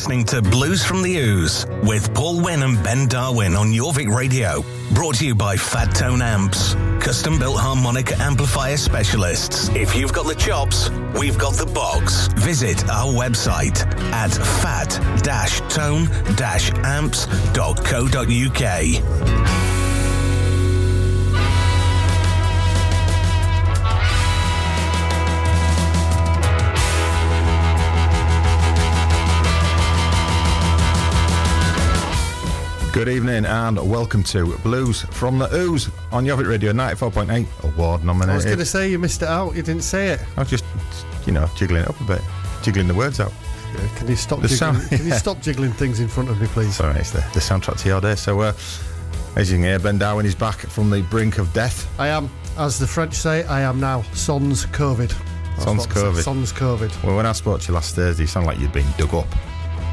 listening to Blues from the Ooze with Paul Wynn and Ben Darwin on Jorvik Radio. Brought to you by Fat Tone Amps, custom built harmonic amplifier specialists. If you've got the chops, we've got the box. Visit our website at fat-tone-amps.co.uk. Good evening and welcome to Blues from the Ooze on Jorvik Radio 94.8 award nominated. I was going to say you missed it out. You didn't say it. I was just, you know, jiggling it up a bit, jiggling the words out. Yeah, Can you stop? The Jiggling, sound- Can you stop jiggling things in front of me, please? Sorry, it's the, the soundtrack to your day. So, uh, as you can hear, Ben Darwin is back from the brink of death. I am, as the French say, I am now sans COVID. Sans what they say, COVID. Sans COVID. Well, when I spoke to you last Thursday, you sounded like you'd been dug up.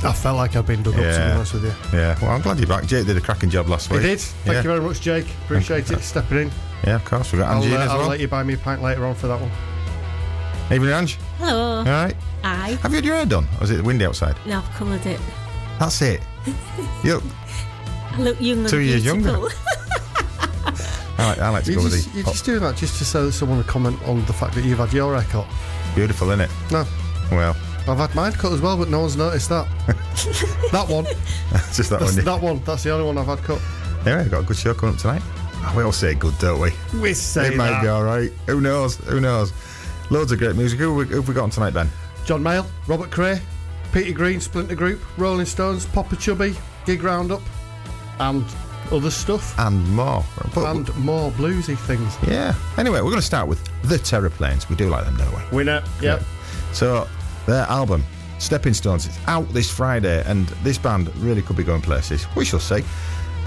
I felt like I'd been dug up. To be honest with you. Yeah, well, I'm glad you're back. Jake did a cracking job last week. He week. did. Thank yeah. you very much, Jake. Appreciate it. Stepping in. Yeah, of course. We've got I'll, Angie in uh, as I'll let you buy me a pint later on for that one. Evening, Ange. Hello. All right. Hi. Have you had your hair done? Or is it windy outside? No, I've coloured it. That's it. you look, I look young and Two years younger. beautiful. I like, I like to You go just, with you're the just doing that just to so that someone would comment on the fact that you've had your hair cut. beautiful, isn't it? No, Well, I've had mine cut as well, but no one's noticed that. that one. just that That's one. that one. That's the only one I've had cut. Anyway, we've got a good show coming up tonight. We all say good, don't we? We say it might that. be all right. Who knows? Who knows? Loads of great music. Who, have we- who have we got on tonight, Ben? John Mayall, Robert Cray, Peter Green, Splinter Group, Rolling Stones, Popa Chubby, Gig Roundup, and other stuff, And more. But- and more bluesy things. yeah. Anyway, we're going to start with the Terraplanes. We do like them, don't we? Winner, yep. So, their album, Stepping Stones, it's out this Friday, and this band really could be going places. We shall see.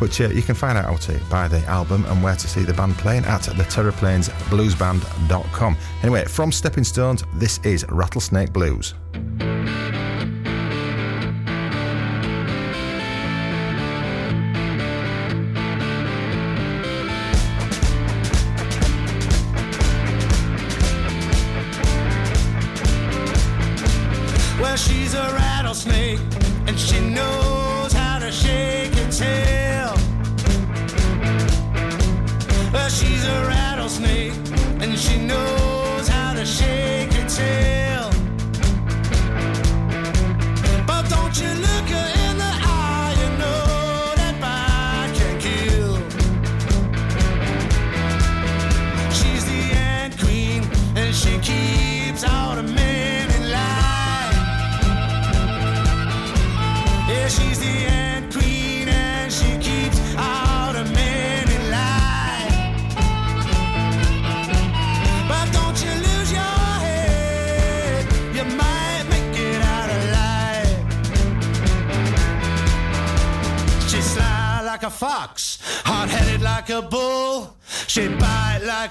But uh, you can find out how to buy the album and where to see the band playing at the terraplanesbluesband.com. Anyway, from Stepping Stones, this is Rattlesnake Blues.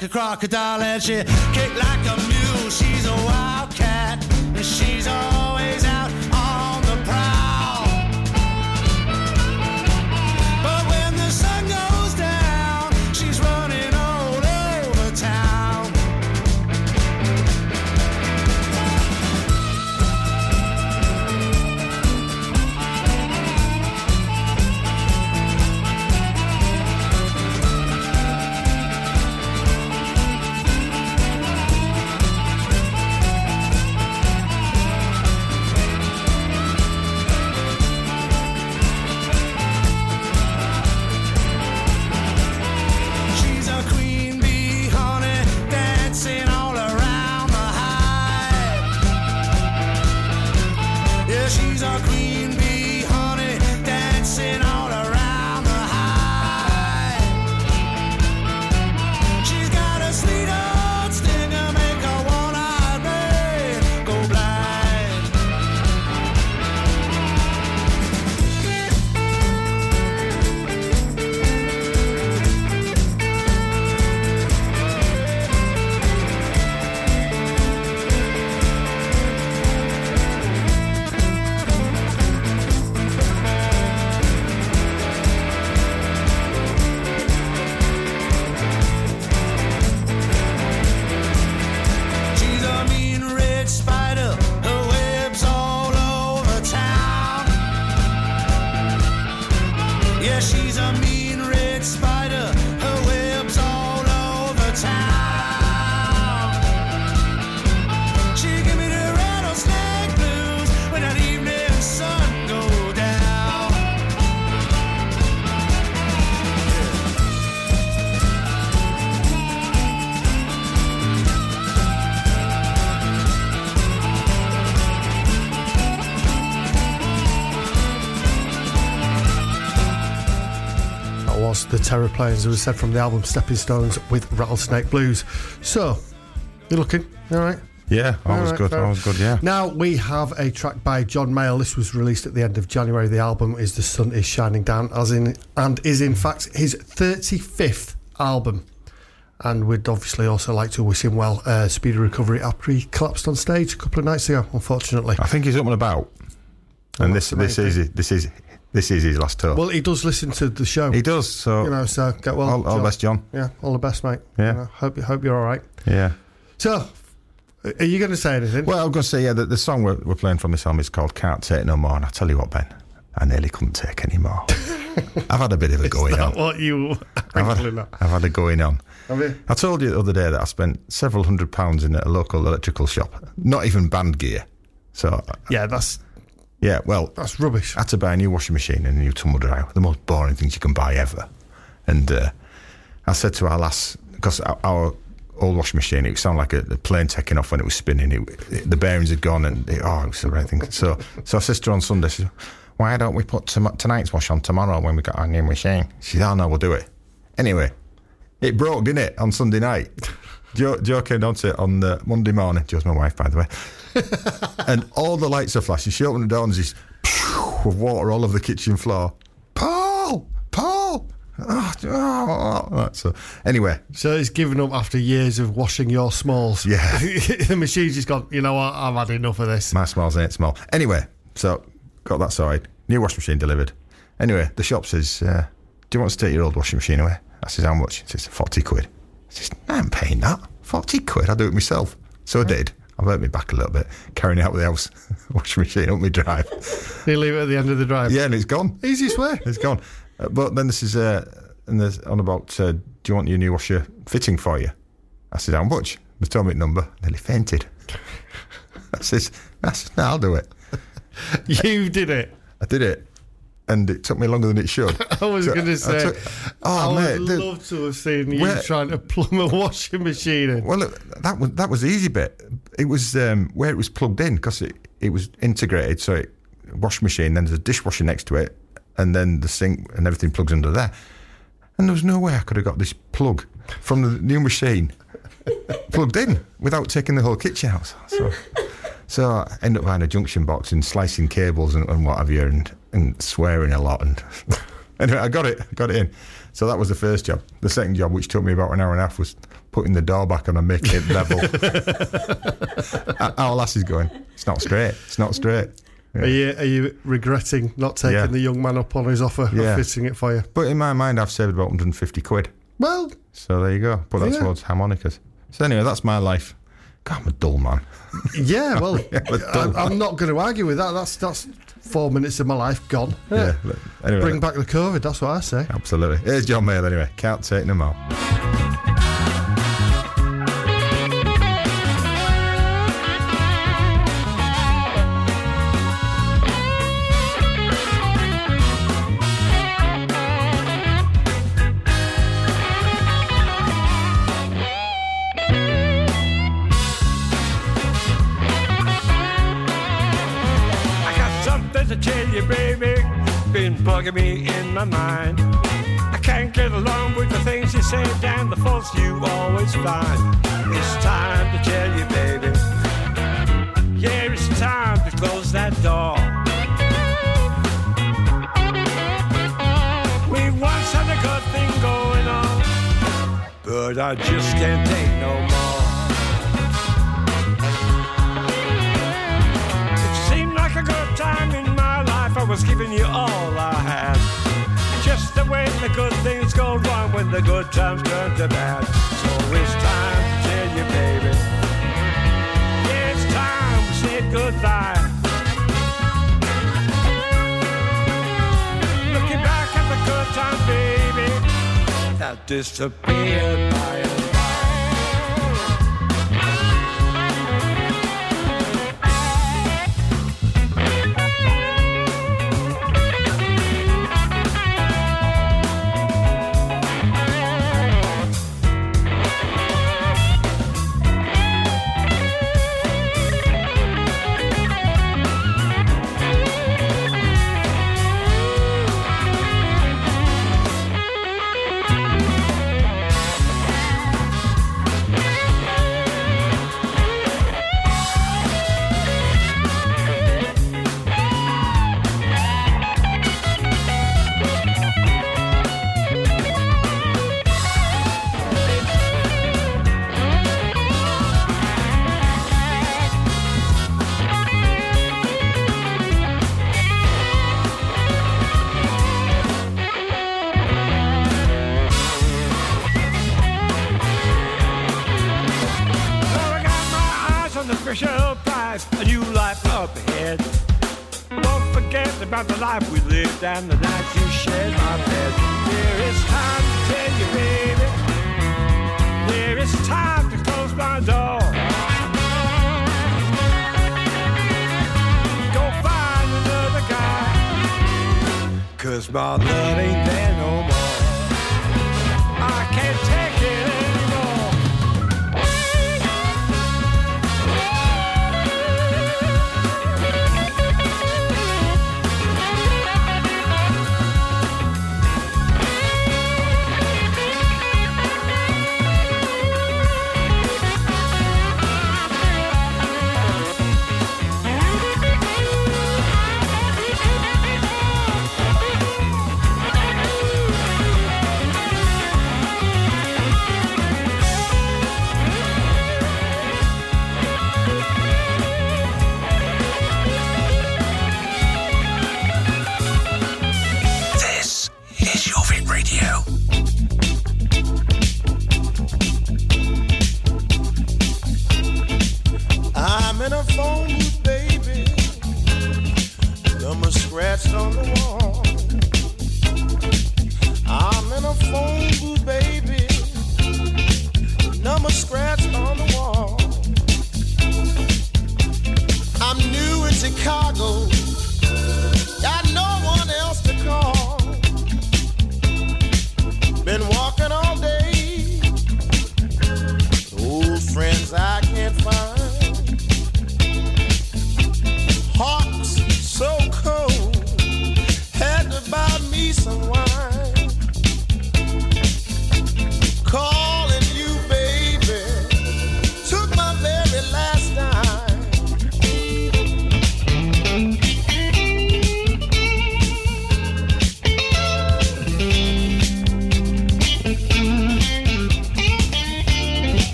Like a crocodile and she kick like a mule. She's a wildcat and she's always out Terraplanes, as we said from the album Stepping Stones with Rattlesnake Blues. So, you're looking, all right? Yeah, all was right, good. I was good. Yeah. Now we have a track by John Mayall. This was released at the end of January. The album is "The Sun Is Shining Down," as in and is in fact his 35th album. And we'd obviously also like to wish him well, uh, speedy recovery after he collapsed on stage a couple of nights ago. Unfortunately, I think he's up and about. And this this is this is this is his last tour. well, he does listen to the show. he does. So you know, so get well. all, all John. best, John. Yeah, all the best, mate. Yeah. You know, hope hope you're all right. Yeah. So, are you going to say anything? Well, I'm going to say, yeah, the, the song we're, we're playing from this album is called Can't Take No More. And I tell you what, Ben, I nearly couldn't take any more. I've had a bit of a going on. what you I've had, not. I've had a going on. Have you? I told you the other day that I spent several hundred pounds in a local electrical shop, not even band gear. So, Yeah, that's yeah, well, that's rubbish. I had to buy a new washing machine and a new tumble dryer, the most boring things you can buy ever. And uh, I said to our lass, because our, our old washing machine, it sounded like a, a plane taking off when it was spinning. It, it- the bearings had gone, and it, oh, it was the right thing. So, so I said to her on Sunday, said, "Why don't we put tom- tonight's wash on tomorrow when we got our new machine?" She said, "Oh no, we'll do it." Anyway, it broke, didn't it, on Sunday night? Joe, Joe came down to it on the Monday morning. Joe's my wife, by the way. and all the lights are flashing. She opened the door and this of water all over the kitchen floor. Paul, Paul. Oh, oh, oh. So anyway, So he's given up after years of washing your smalls. Yeah. the machine's just gone, you know what, I've had enough of this. my smalls ain't small. Anyway, so got that sorted. New washing machine delivered. Anyway, the shop says, uh, "Do you want to take your old washing machine away?" I says, "How much?" She says, 40 quid." I says, "I ain't paying that. 40 quid. I'll do it myself." So I did. I've hurt me back a little bit, carrying it out of the house, washing machine up my drive. They leave it at the end of the drive. Yeah, and it's gone. Easiest way. It's gone. Uh, but then this is uh, and there's on about. Uh, do you want your new washer fitting for you? I said, how much? They told me the number. Nearly fainted. I says, I said, no, I'll do it. You did it. I did it, and it took me longer than it should. I was So going to I say, took- oh I mate, would the- love to have seen you Where- trying to plumb a washing machine in. well, that was that was the easy bit. It was um, where it was plugged in because it, it was integrated. So it wash machine, then there's a dishwasher next to it, and then the sink and everything plugs under there. And there was no way I could have got this plug from the new machine plugged in without taking the whole kitchen out. So, so I end up buying a junction box and slicing cables and, and what have you, and, and swearing a lot. And anyway, I got it, got it in. So that was the first job. The second job, which took me about an hour and a half, was putting the door back on a making it level. Our lass is going. It's not straight. It's not straight. Are you are you regretting not taking Yeah. the young man up on his offer Yeah. of fitting it for you? But in my mind, I've saved about 150 quid. Well, So there you go. Put that Yeah. towards harmonicas. So anyway, that's my life. God, I'm a dull man. yeah. Well, but I, don't- I'm not going to argue with that. That's that's four minutes of my life gone. Yeah. but Anyway, Bring back the COVID. That's what I say. absolutely. Here's John Mayall anyway. Can't take no more. Bugging me in my mind. I can't get along with the things you say and the faults you always find. It's time to tell you, baby. Yeah, it's time to close that door. We once had a good thing going on, but I just can't take no more. Was giving you all I had. Just the way the good things go wrong when the good times turn to bad. So it's time to tell you, baby. It's time we said goodbye. Looking back at the good times, baby, that disappeared by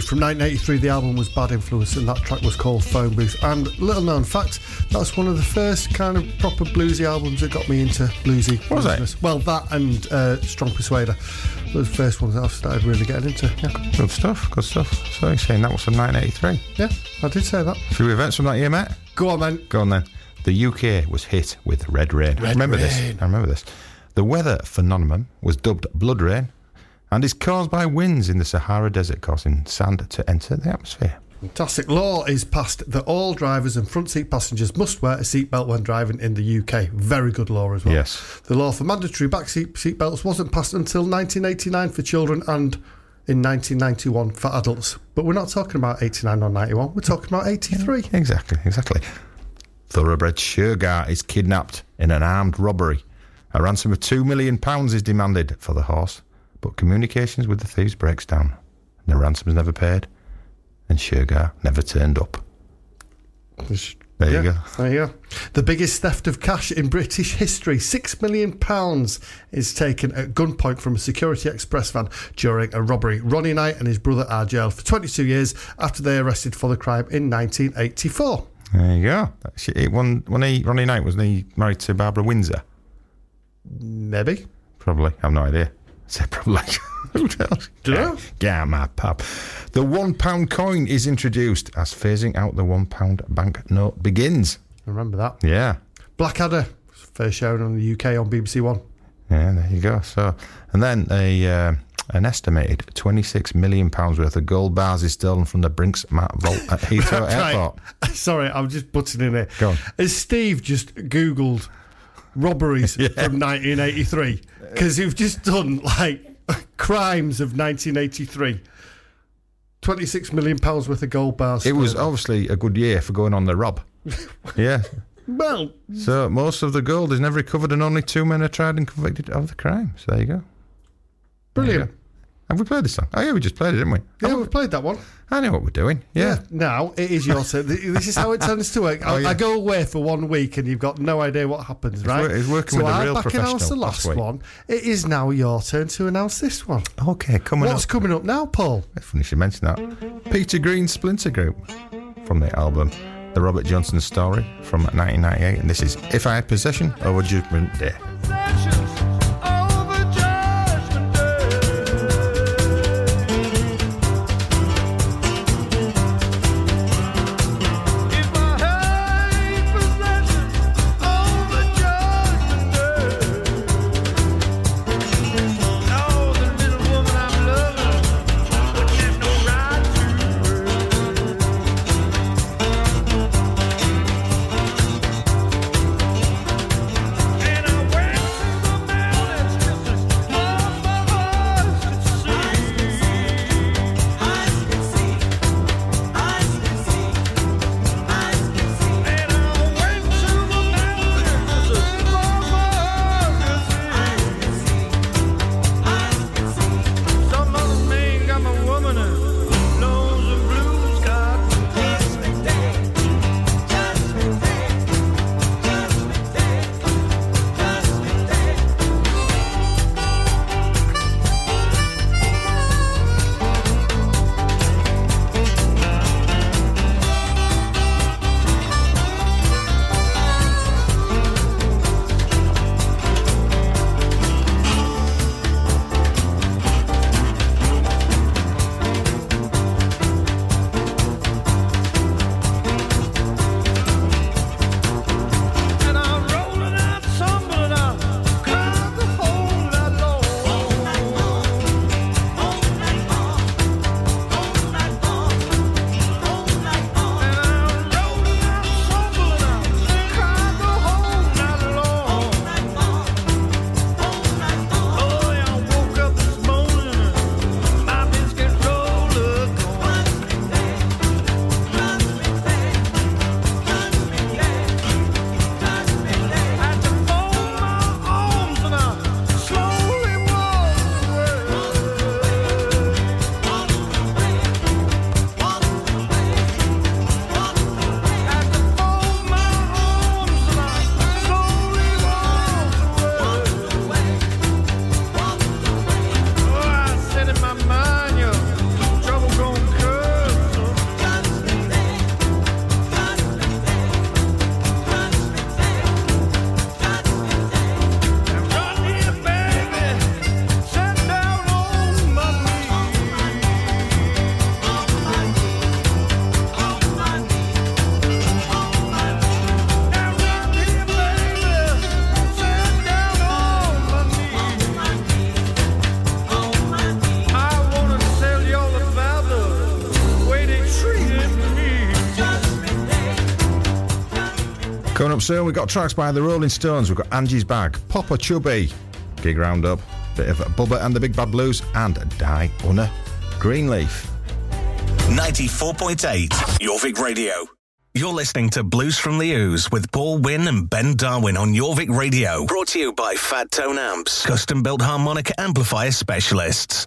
From 1983. The album was Bad Influence, and that track was called Phone Booth. And little known fact, that's one of the first kind of proper bluesy albums that got me into bluesy. Was it? Well, that and uh, Strong Persuader were the first ones that I've started really getting into. Yeah, Good stuff, good stuff. So you're saying that was from 1983. yeah I did say that. A few events from that year, mate? Go on, man. Go on then. The UK was hit with red rain. I remember this. I remember this. The weather phenomenon was dubbed blood rain and is caused by winds in the Sahara Desert causing sand to enter the atmosphere. Fantastic law is passed that all drivers and front seat passengers must wear a seatbelt when driving in the UK. Very good law as well. Yes. The law for mandatory back seat seatbelts wasn't passed until 1989 for children and in 1991 for adults. But we're not talking about 89 or 91, we're talking about 83. Exactly, exactly. Thoroughbred Shergar is kidnapped in an armed robbery. A ransom of £2 million is demanded for the horse, but communications with the thieves breaks down. The ransom is never paid, and Shergar never turned up. There you Yeah, go. There you go. The biggest theft of cash in British history. Six million pounds is taken at gunpoint from a Security Express van during a robbery. Ronnie Knight and his brother are jailed for 22 years after they arrested for the crime in 1984. There you go. That's it. One, when he, Ronnie Knight, wasn't he married to Barbara Windsor? Maybe. Probably. I've no idea. I said probably. Who knows? Dunno. Get out my pub. The one pound coin is introduced as phasing out the one pound banknote begins. Remember that. Yeah. Blackadder, first shown on the UK on BBC One. Yeah, there you go. So, and then a uh, an estimated twenty six million pounds worth of gold bars is stolen from the Brinks Mat Vault at Heathrow Airport. Sorry, I'm just butting in here. Go on. Has Steve just Googled robberies from 1983? Because uh, you've just done like crimes of 1983. 26 million pounds worth of gold bars. It was obviously a good year for going on the rob. yeah. well, So most of the gold is never recovered, and only two men are tried and convicted of the crime. So there you go. There you brilliant. go. Have we played this song? Oh yeah, we just played it, didn't we? Yeah, oh. we've played that one. I know what we're doing. Yeah. Now it is your turn. This is how it tends to work. Oh, I, Oh, yeah. I go away for one week and you've got no idea what happens, right? wor- it's working so with a I real back announced the last last one. It is now your turn to announce this one. Okay, coming What's up. coming up now, Paul? It's funny you should mention that. Peter Green Splinter Group from the album The Robert Johnson Story from 1998. And this is If I Had Possession over Judgment Day. Soon, we've got tracks by the Rolling Stones. We've got Angie's Bag, Popa Chubby, Gig Roundup, bit of Bubba and the Big Bad Blues, and Diana Greenleaf. 94.8 Jorvik Radio. You're listening to Blues from the Ooze with Paul Wynn and Ben Darwin on Jorvik Radio. Brought to you by Fat Tone Amps, custom built harmonica amplifier specialists.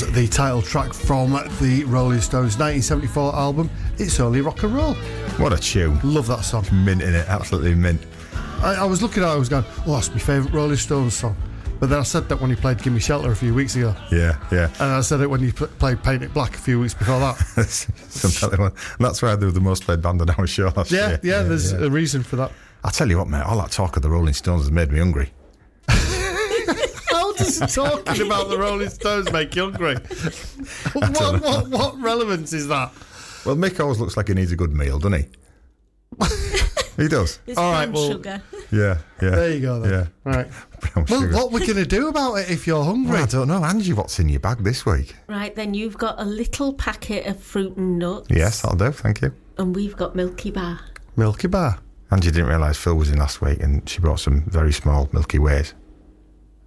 Was the title track from the Rolling Stones 1974 album, It's Only Rock and Roll. What a tune. Love that song. Mint in it, absolutely mint. I, I was looking at it, I was going, oh, that's my favourite Rolling Stones song. But then I said that when he played Gimme Shelter a few weeks ago. Yeah, yeah. And I said it when he pl- played Paint It Black a few weeks before that. Some. That's why they were the most played band on our show last yeah, year. yeah, there's a reason for that. I tell you what, mate, all that talk of the Rolling Stones has made me hungry. How talking about the Rolling Stones make you hungry? what, what, what relevance is that? Well, Mick always looks like he needs a good meal, doesn't he? he does. It's All right, well- sugar. Yeah, yeah. There you go then. Yeah. Right. Brown Well, sugar. what are going to do about it if you're hungry? Well, I don't know. Angie, what's in your bag this week? Right, then you've got a little packet of fruit and nuts. Yes, I'll do. Thank you. And we've got Milky Bar. Milky Bar. Angie didn't realise Phil was in last week and she brought some very small Milky Ways.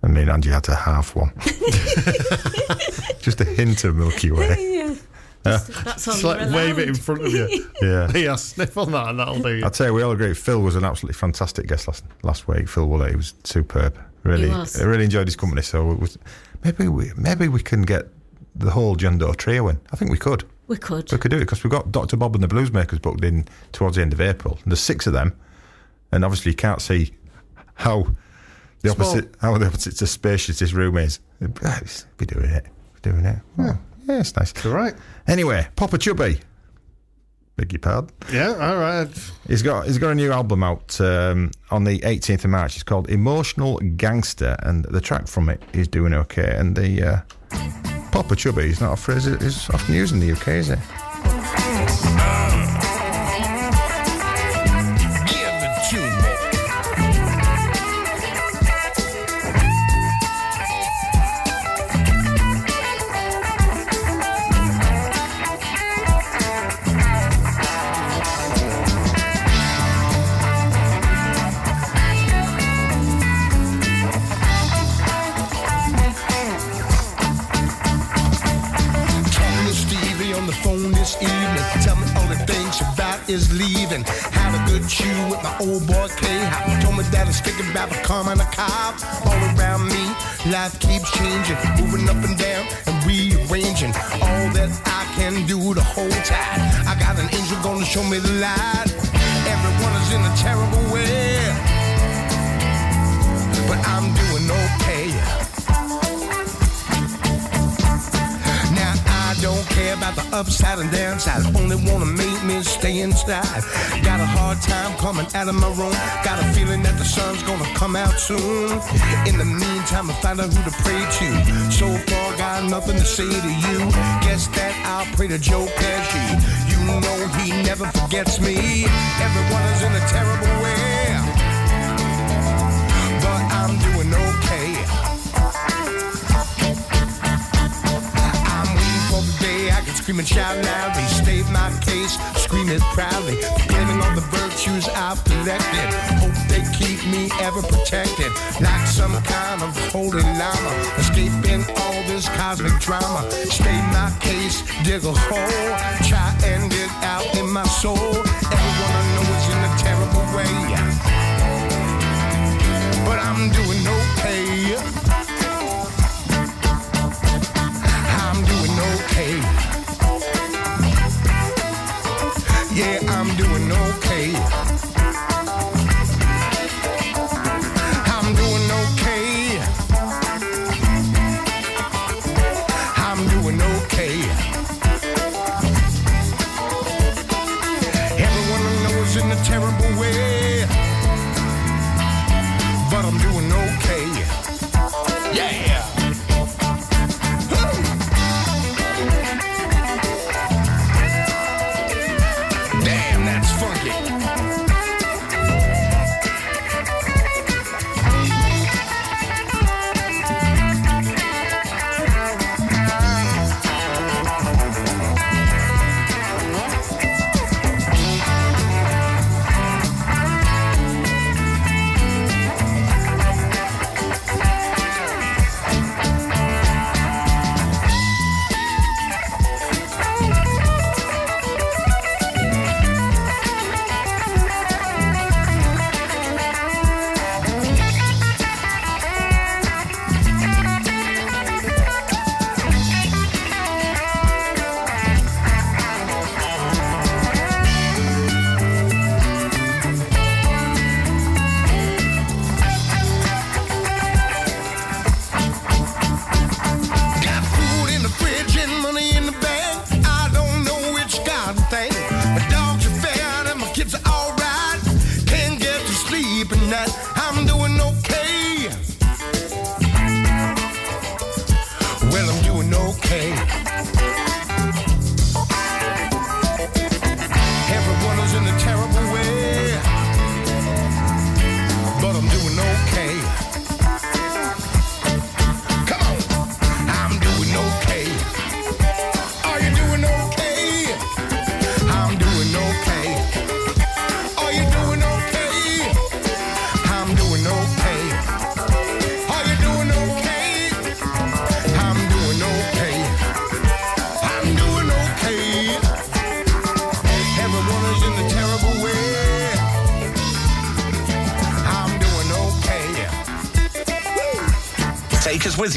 And mean, and Angie had to half one. Just a hint of Milky Way. Yeah. That's all Just like you're wave it in front of you. Yeah. yeah, sniff on that and that'll do you. I'll tell you, we all agree. Phil was an absolutely fantastic guest last last week. Phil Woolley he was superb. Really, He was. I really enjoyed his company. So it was, maybe we maybe we can get the whole John Doe trio in. I think we could. We could. We could do it because we've got Dr. Bob and the Bluesmakers booked in towards the end of April. And there's six of them, and obviously you can't see how the Small. opposite how the opposite to spacious this room is. We're doing it. We're doing it. Oh, yeah, it's nice. All right. Anyway, Popa Chubby. Beg your pardon. Yeah, all right. He's got he's got a new album out um, on the 18th of March. It's called Emotional Gangster, and the track from it is doing okay. And the uh, Popa Chubby is not a phrase that is often used in the UK, is it? He told me that it's thinking becoming a cop. All around me, life keeps changing, moving up and down and rearranging. All that I can do to hold tight. I got an angel gonna show me the light. Everyone is in a terrible way, but I'm doing okay. Now I don't care about the upside and downside. Only wanna make stay inside. Got a hard time coming out of my room. Got a feeling that the sun's gonna come out soon. In the meantime, I find out who to pray to. So far, got nothing to say to you. Guess that I'll pray to Joe Pesci. You know he never forgets me. Everyone is in a terrible way, scream and shout loudly, state my case, scream it proudly, claiming all the virtues I've collected. Hope they keep me ever protected, like some kind of holy llama, escaping all this cosmic drama. State my case, dig a hole, try and get out in my soul. Everyone I know is in a terrible way, but I'm doing okay. I'm doing okay.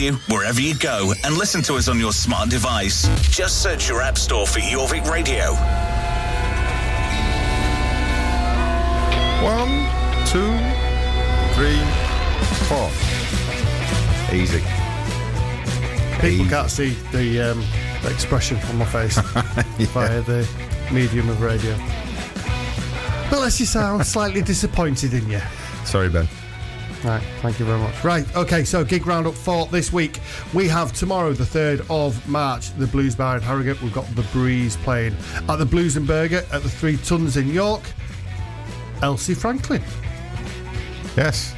You wherever you go and listen to us on your smart device. Just search your app store for Jorvik Radio. One, two, three, four. Easy. People Easy. can't see the, um, the expression on my face via the medium of radio. Unless you sound slightly disappointed in you. Sorry, Ben. Right, thank you very much. Right, okay, so gig roundup for this week. We have tomorrow, the 3rd of March, the Blues Bar in Harrogate. We've got The Breeze playing at the Blues and Burger at the Three Tons in York. Elsie Franklin. Yes.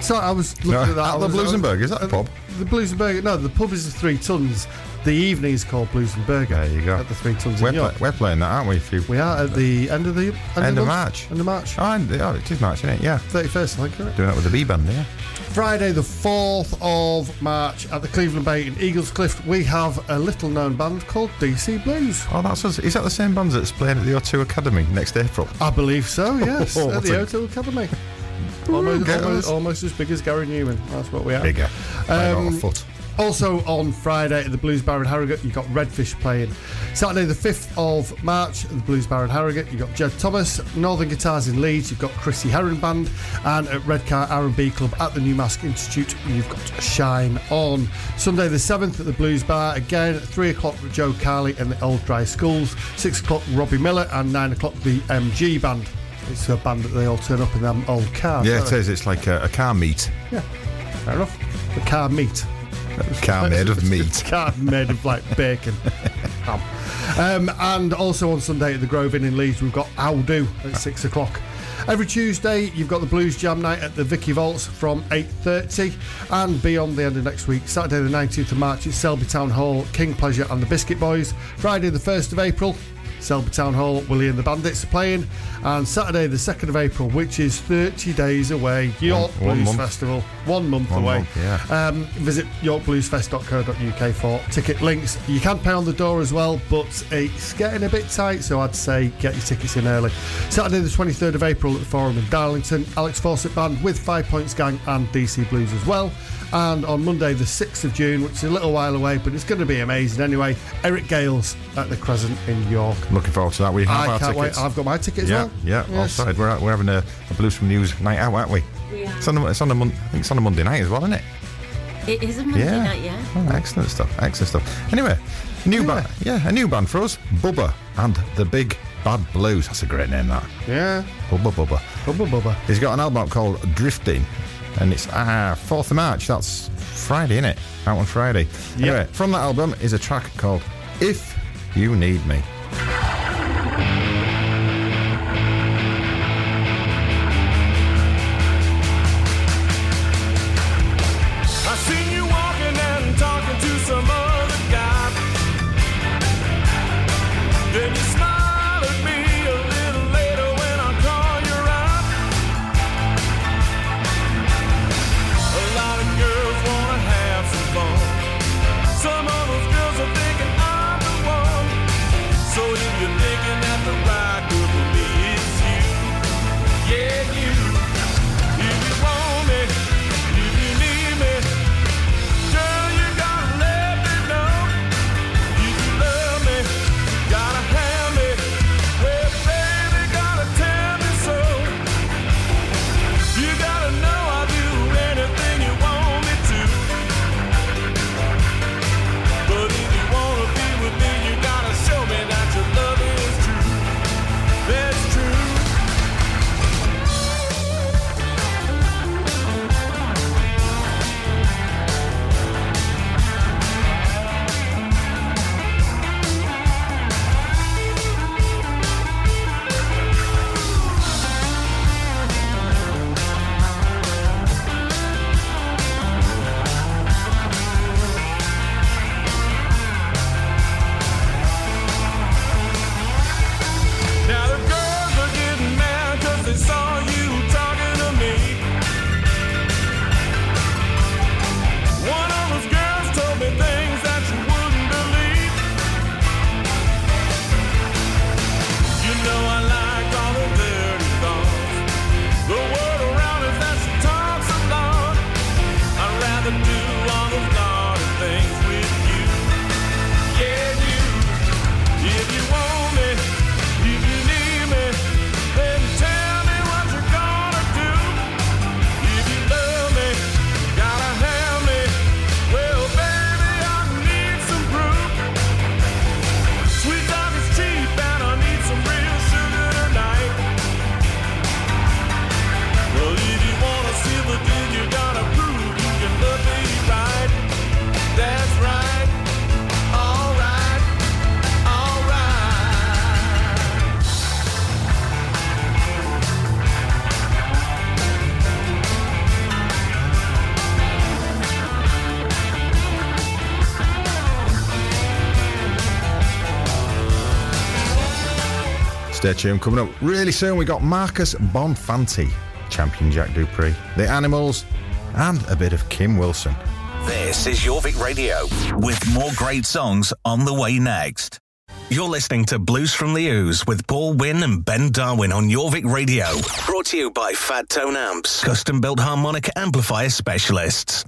So I was looking No, at that. at the Blues and Burger, is that the uh, pub? The Blues and Burger. No, the pub is the Three Tons. The evening is called Blues and Burger. There you go. At the Three Tons We're, in York. pla- we're playing that, aren't we? If you... we are at the end of the end, End the of? March. End of March. Oh, and, oh, it is March, isn't it? Yeah. 31st, I think. It? Doing that with the B band, yeah. Friday, the 4th of March, at the Cleveland Bay in Eaglescliffe, we have a little known band called DC Blues. Oh, that's us. Is that the same band that's playing at the O2 Academy next April? I believe so, yes. Oh, at the a- O2 Academy. almost, almost, almost as big as Gary Numan. That's what we are. Bigger. About a Um, foot. Also on Friday at the Blues Bar in Harrogate, you've got Redfish playing. Saturday, the 5th of March at the Blues Bar in Harrogate, you've got Jed Thomas. Northern Guitars in Leeds, you've got Chrissy Herron Band. And at Redcar R&B Club at the Newmask Institute, you've got Shine On. Sunday, the 7th at the Blues Bar, again at 3 o'clock Jo Carley and the Old Dry Skulls. 6 o'clock Robbie Miller and 9 o'clock the MG Band. It's a band that they all turn up in them old cars. Yeah, it says it's like a, a car meet. Yeah, fair enough. A car meet. Car made of meat. Car made of like bacon. Ham. Um, and also on Sunday at the Grove Inn in Leeds, we've got Aldo at six o'clock. Every Tuesday, you've got the Blues Jam Night at the Vicky Vaults from 8.30 and beyond the end of next week, Saturday the 19th of March, it's Selby Town Hall, King Pleasure and the Biscuit Boys. Friday the 1st of April, Selby Town Hall, Willie and the Bandits are playing. And Saturday the 2nd of April, which is 30 days away, York One- one Blues month. Festival. One month One away. month, yeah. Um, visit yorkbluesfest.co.uk for ticket links. You can pay on the door as well, but it's getting a bit tight, so I'd say get your tickets in early. Saturday, the 23rd of April at the Forum in Darlington, Alex Fawcett Band with Five Points Gang and DC Blues as well. And on Monday, the 6th of June, which is a little while away, but it's going to be amazing anyway, Eric Gales at the Crescent in York. Looking forward to that. We have I our tickets. wait. I've got my tickets yeah, well. yeah, all Yes. sorted. We're, we're having a, a Blues from News night out, aren't we? We are. It's on, a, it's on a mon- I think it's on a Monday night as well, isn't it? It is a Monday Yeah. night, yeah. Oh, excellent stuff. Excellent stuff. Anyway, new Yeah. band. Yeah, a new band for us. Bubba and the Big Bad Blues. That's a great name, that. Yeah. Bubba Bubba. Bubba Bubba. He's got an album out called Drifting, and it's ah, 4th of March. That's Friday, isn't it? Out on Friday. Anyway, from that album is a track called If You Need Me. Stay tuned. Coming up really soon, we got Marcus Bonfanti, champion Jack Dupree, the Animals, and a bit of Kim Wilson. This is Jorvik Radio with more great songs on the way next. You're listening to Blues from the Ooze with Paul Wynn and Ben Darwin on Jorvik Radio. Brought to you by Fat Tone Amps, custom built harmonic amplifier specialists.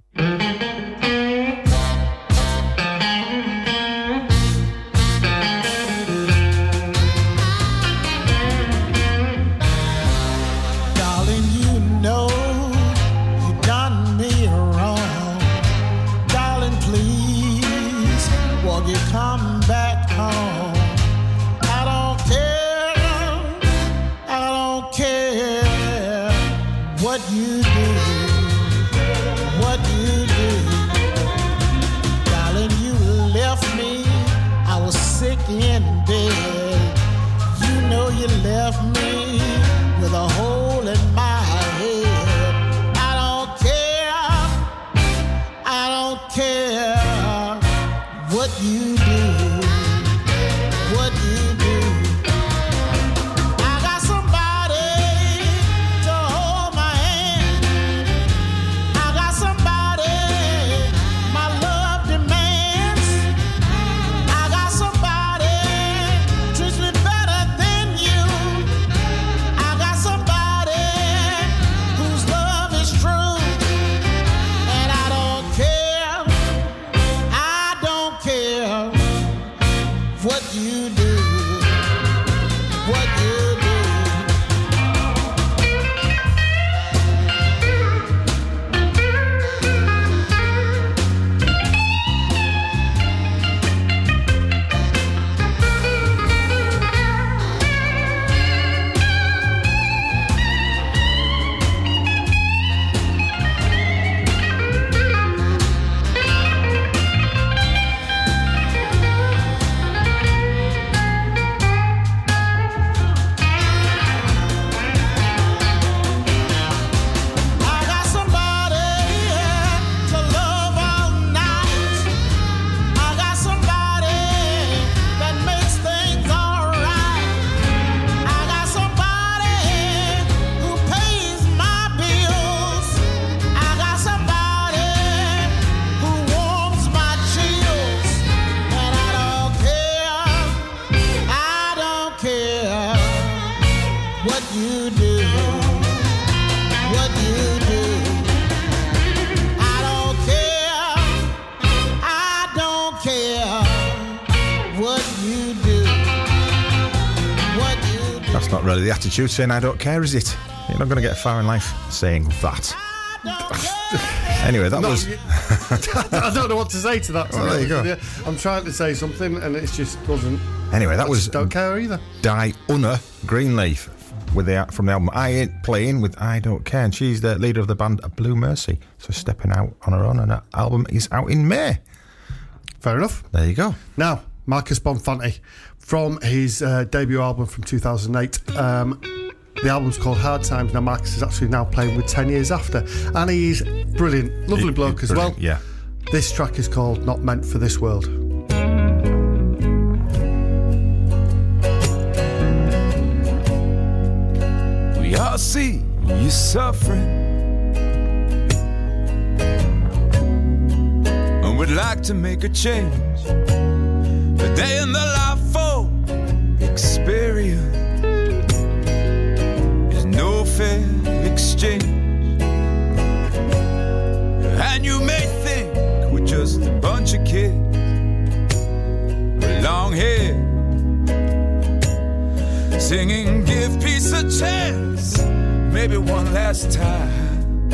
Attitude saying I don't care, is it? You're not going to get far in life saying that. Anyway, that No, was. I don't know what to say to that. to Well, there you you. I'm trying to say something and it just doesn't. Anyway, that was Don't care either. Die Unna Greenleaf with the from the album I Ain't Playing with I Don't Care, and she's the leader of the band Blue Mercy. So stepping out on her own, and her album is out in May. Fair enough. There you go. Now, Marcus Bonfanti from his uh, debut album from 2008. Um, the album's called Hard Times. Now, Marcus is actually now playing with 10 years after. And he's brilliant. Lovely He- bloke as well. Yeah. This track is called Not Meant for This World. We all see you suffering. And we'd like to make a change. But day in the life for experience. Is no fair exchange. And you may think we're just a bunch of kids with long hair. Singing give peace a chance maybe one last time.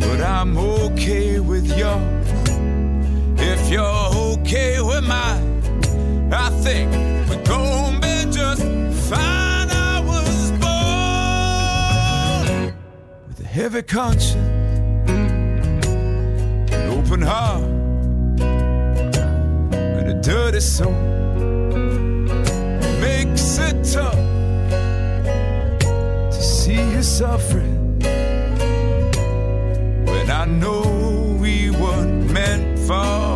But i'm okay with if you're okay with mine i think we're gonna be just fine. I was born with a heavy conscience an open heart and a dirty soul. Makes it tough to see you suffering when I know we weren't meant for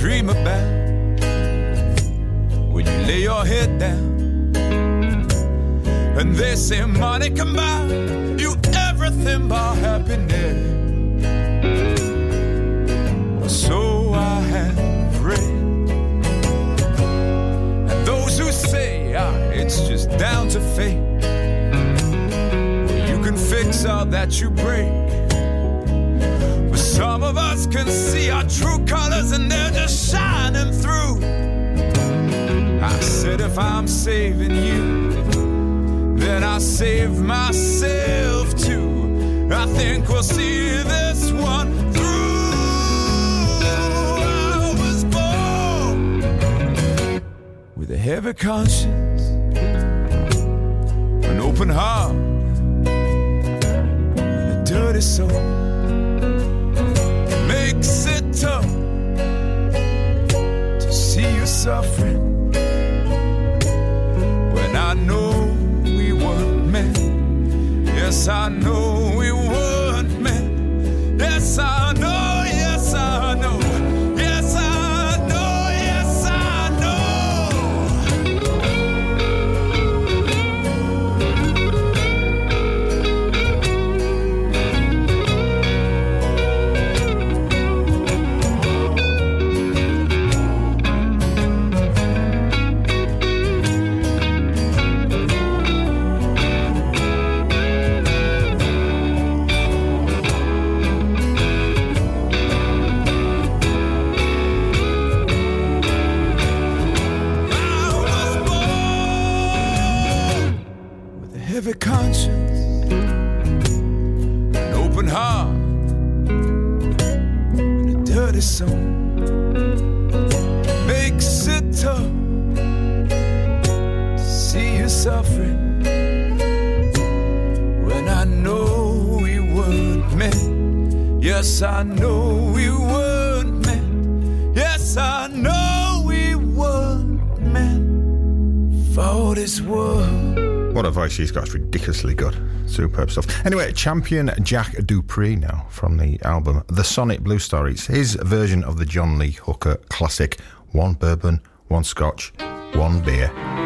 dream about when you lay your head down. And they say money can buy you everything but happiness. So I have read. And those who say ah, it's just down to fate, you can fix all that you break. Some of us can see our true colors and they're just shining through. I said, if I'm saving you, then I save myself too. I think we'll see this one through. I was born with a heavy conscience, an open heart, and a dirty soul. It to see you suffering when I know we weren't meant. Yes, I know we weren't meant. Yes, I know, yes, I know. World. What a voice he's got. Ridiculously good. Superb stuff. Anyway, champion Jack Dupree now from the album The Sonet Blues Story. It's his version of the John Lee Hooker classic One Bourbon, One Scotch, One Beer.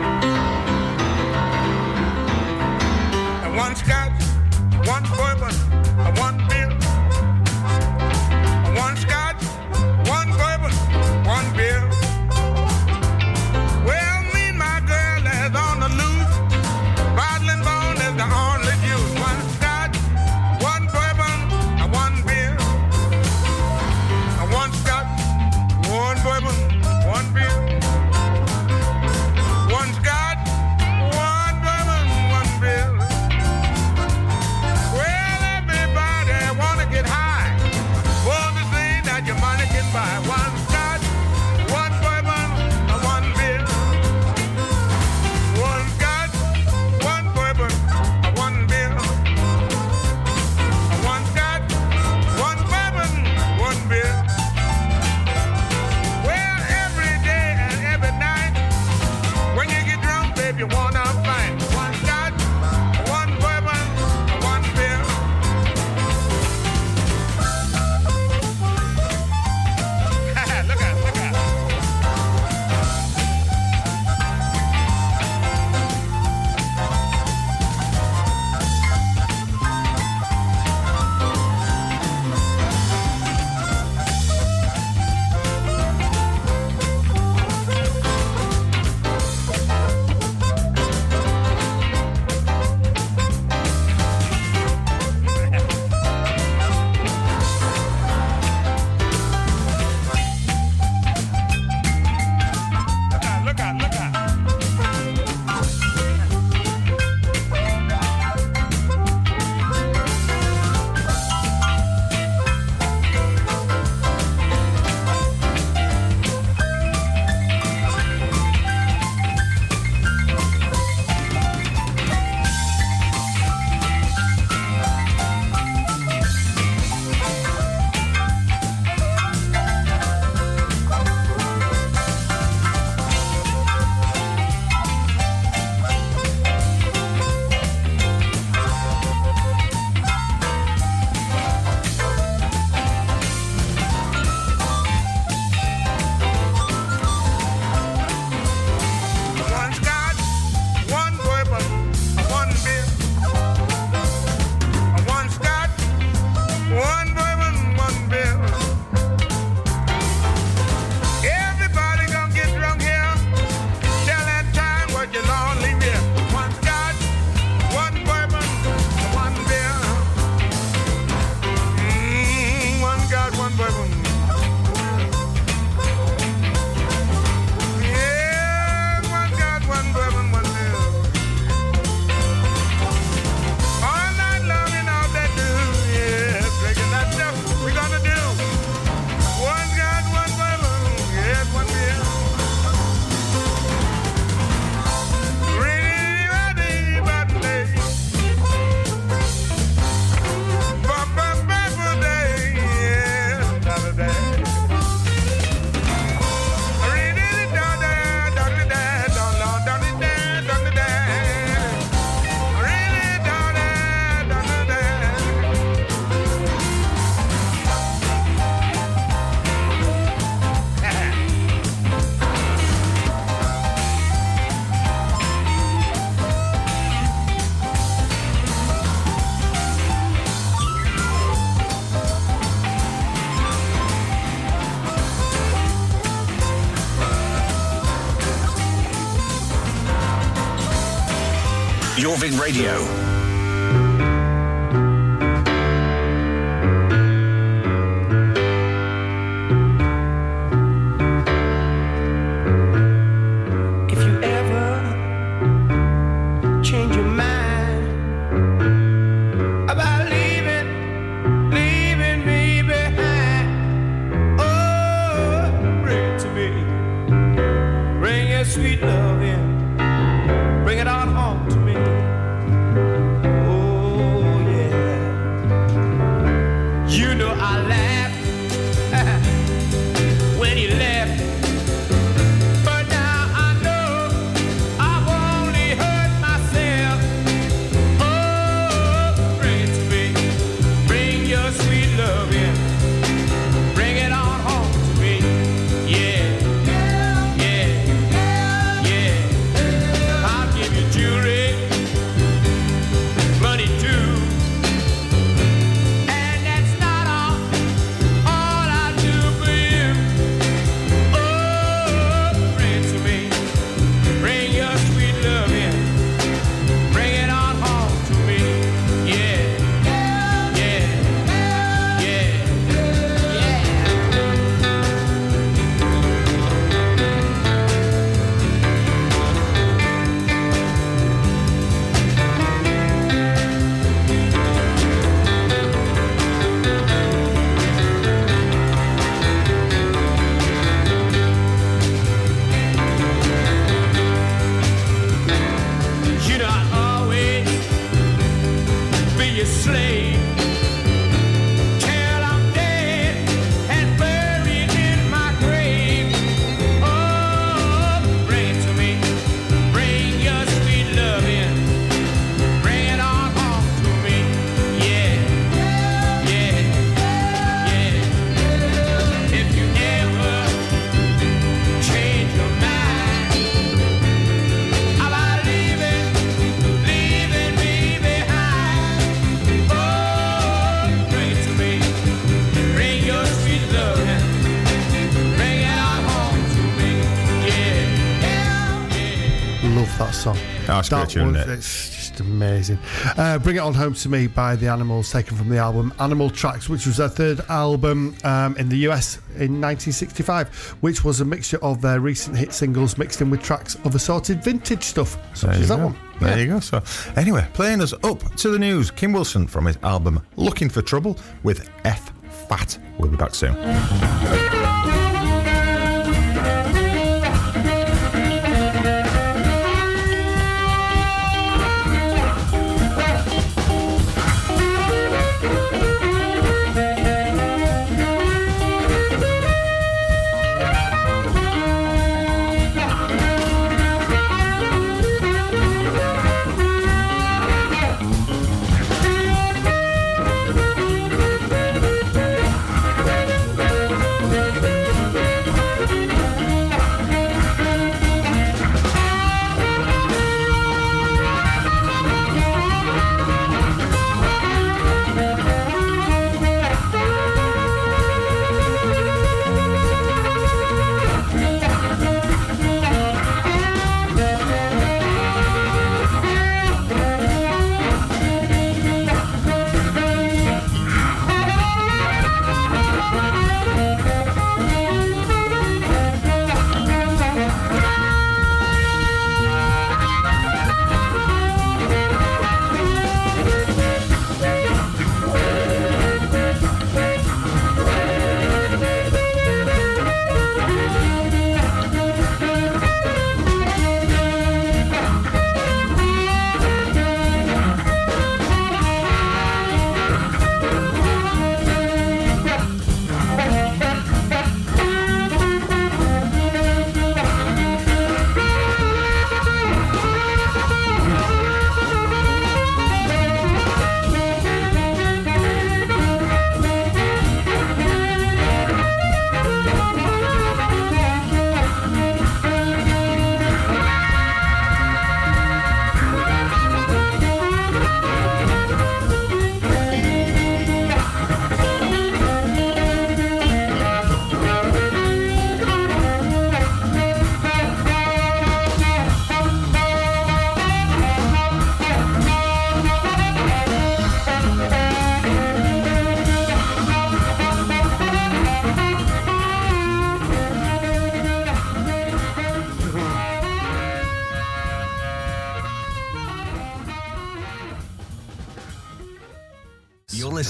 Radio. Oh, it's great tune, was-? It's just amazing. Uh, Bring It On Home to Me by The Animals, taken from the album Animal Tracks, which was their third album um, in the US in 1965, which was a mixture of their recent hit singles mixed in with tracks of assorted vintage stuff, such as that go. one. There you go. So, anyway, playing us up to the news, Kim Wilson from his album Looking for Trouble with F Fat. We'll be back soon.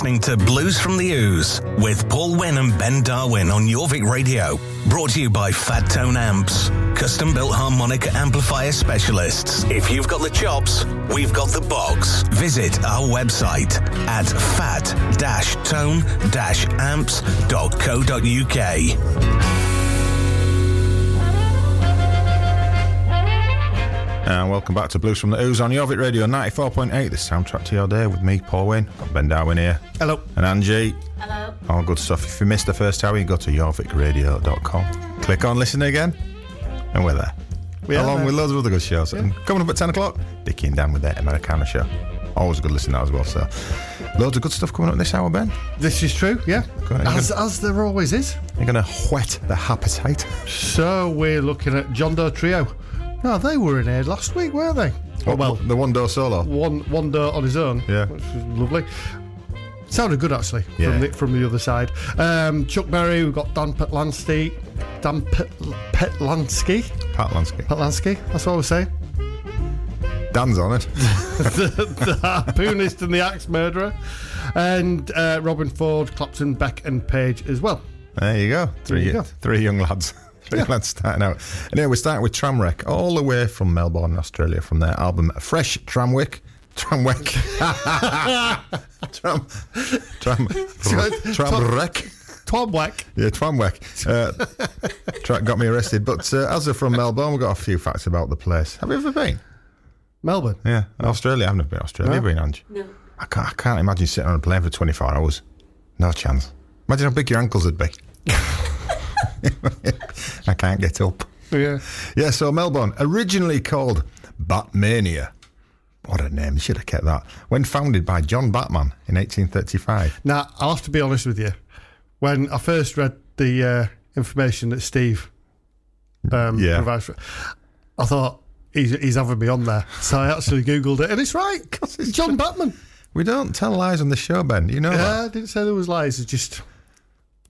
Listening to Blues from the Ooze with Paul Wynn and Ben Darwin on Jorvik Radio. Brought to you by Fat Tone Amps, custom built harmonic amplifier specialists. If you've got the chops, we've got the box. Visit our website at fat-tone-amps.co.uk. And welcome back to Blues from the Ooze on Jorvik Radio 94.8, the soundtrack to your day with me, Paul Wynn. Got Ben Darwin here. Hello. And Angie. Hello. All good stuff. If you missed the first hour, you go to jorvikradio.com. Click on listen again, and we're there. We are Along there. with loads of other good shows. And coming up at 10 o'clock, Dickie and Dan with their Americana show. Always a good listen to that as well. So, loads of good stuff coming up this hour, Ben. This is true, yeah. Go on, you As, as there always is. You're going to whet the appetite. So we're looking at John Doe Trio. No, they were in here last week, weren't they? Oh, well, the one door solo. one one Doe on his own, Yeah. which was lovely. Sounded good actually Yeah. from the from the other side. Um, Chuck Berry, we've got Dan Petlansky, Dan Pet, Petlansky, Pat Lansky. Petlansky. That's what I was saying. Dan's on it. the, the harpoonist and the axe murderer, and uh, Robben Ford, Clapton, Beck, and Page as well. There you go. Three, you go. three young lads. Three lads starting out. Anyway, we're starting with Tramwreck, all the way from Melbourne, Australia, from their album Fresh Tramwick. Tramwick. Tram. Tram. Tramwreck. Twomwack. Yeah, Tramwreck. Uh, track got me arrested. But uh, as they're from Melbourne, we've got a few facts about the place. Have you ever been? Melbourne. Yeah, Australia. I've never been to Australia. Have you been, Ange? No. I can't, I can't imagine sitting on a plane for 24 hours. No chance. Imagine how big your ankles would be. I can't get up. Yeah. Yeah, so Melbourne, originally called Batmania. What a name, should have kept that. When founded by John Batman in 1835. Now, I'll have to be honest with you. When I first read the uh, information that Steve um, Yeah. provides, for, I thought he's, he's having me on there. So I actually Googled it, and it's right. it's John Batman. We don't tell lies on the show, Ben. You know Yeah, that. I didn't say there was lies. It's just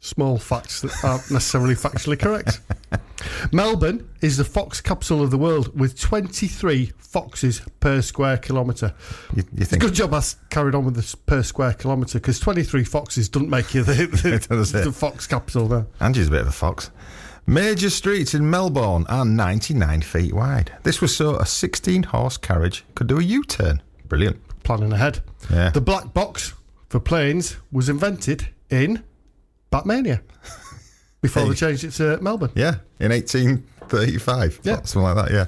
small facts that aren't necessarily factually correct. Melbourne is the fox capital of the world with 23 foxes per square kilometre. You, you think Good job I carried on with this per square kilometre because 23 foxes doesn't make you the, the, the fox capital there. Angie's a bit of a fox. Major streets in Melbourne are 99 feet wide. This was so a 16 horse carriage could do a U turn. Brilliant. Planning ahead. Yeah. The black box for planes was invented in Batmania before Hey. they changed it to Melbourne. Yeah, in 1835. Yeah. Something like that, yeah.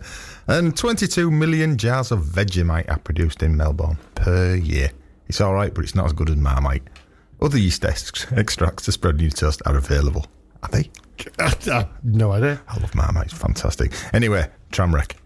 And 22 million jars of Vegemite are produced in Melbourne per year. It's all right, but it's not as good as Marmite. Other yeast extracts to spread your toast are available. Are they? No idea. I love Marmite. It's fantastic. Anyway, Tramwreck. Kissing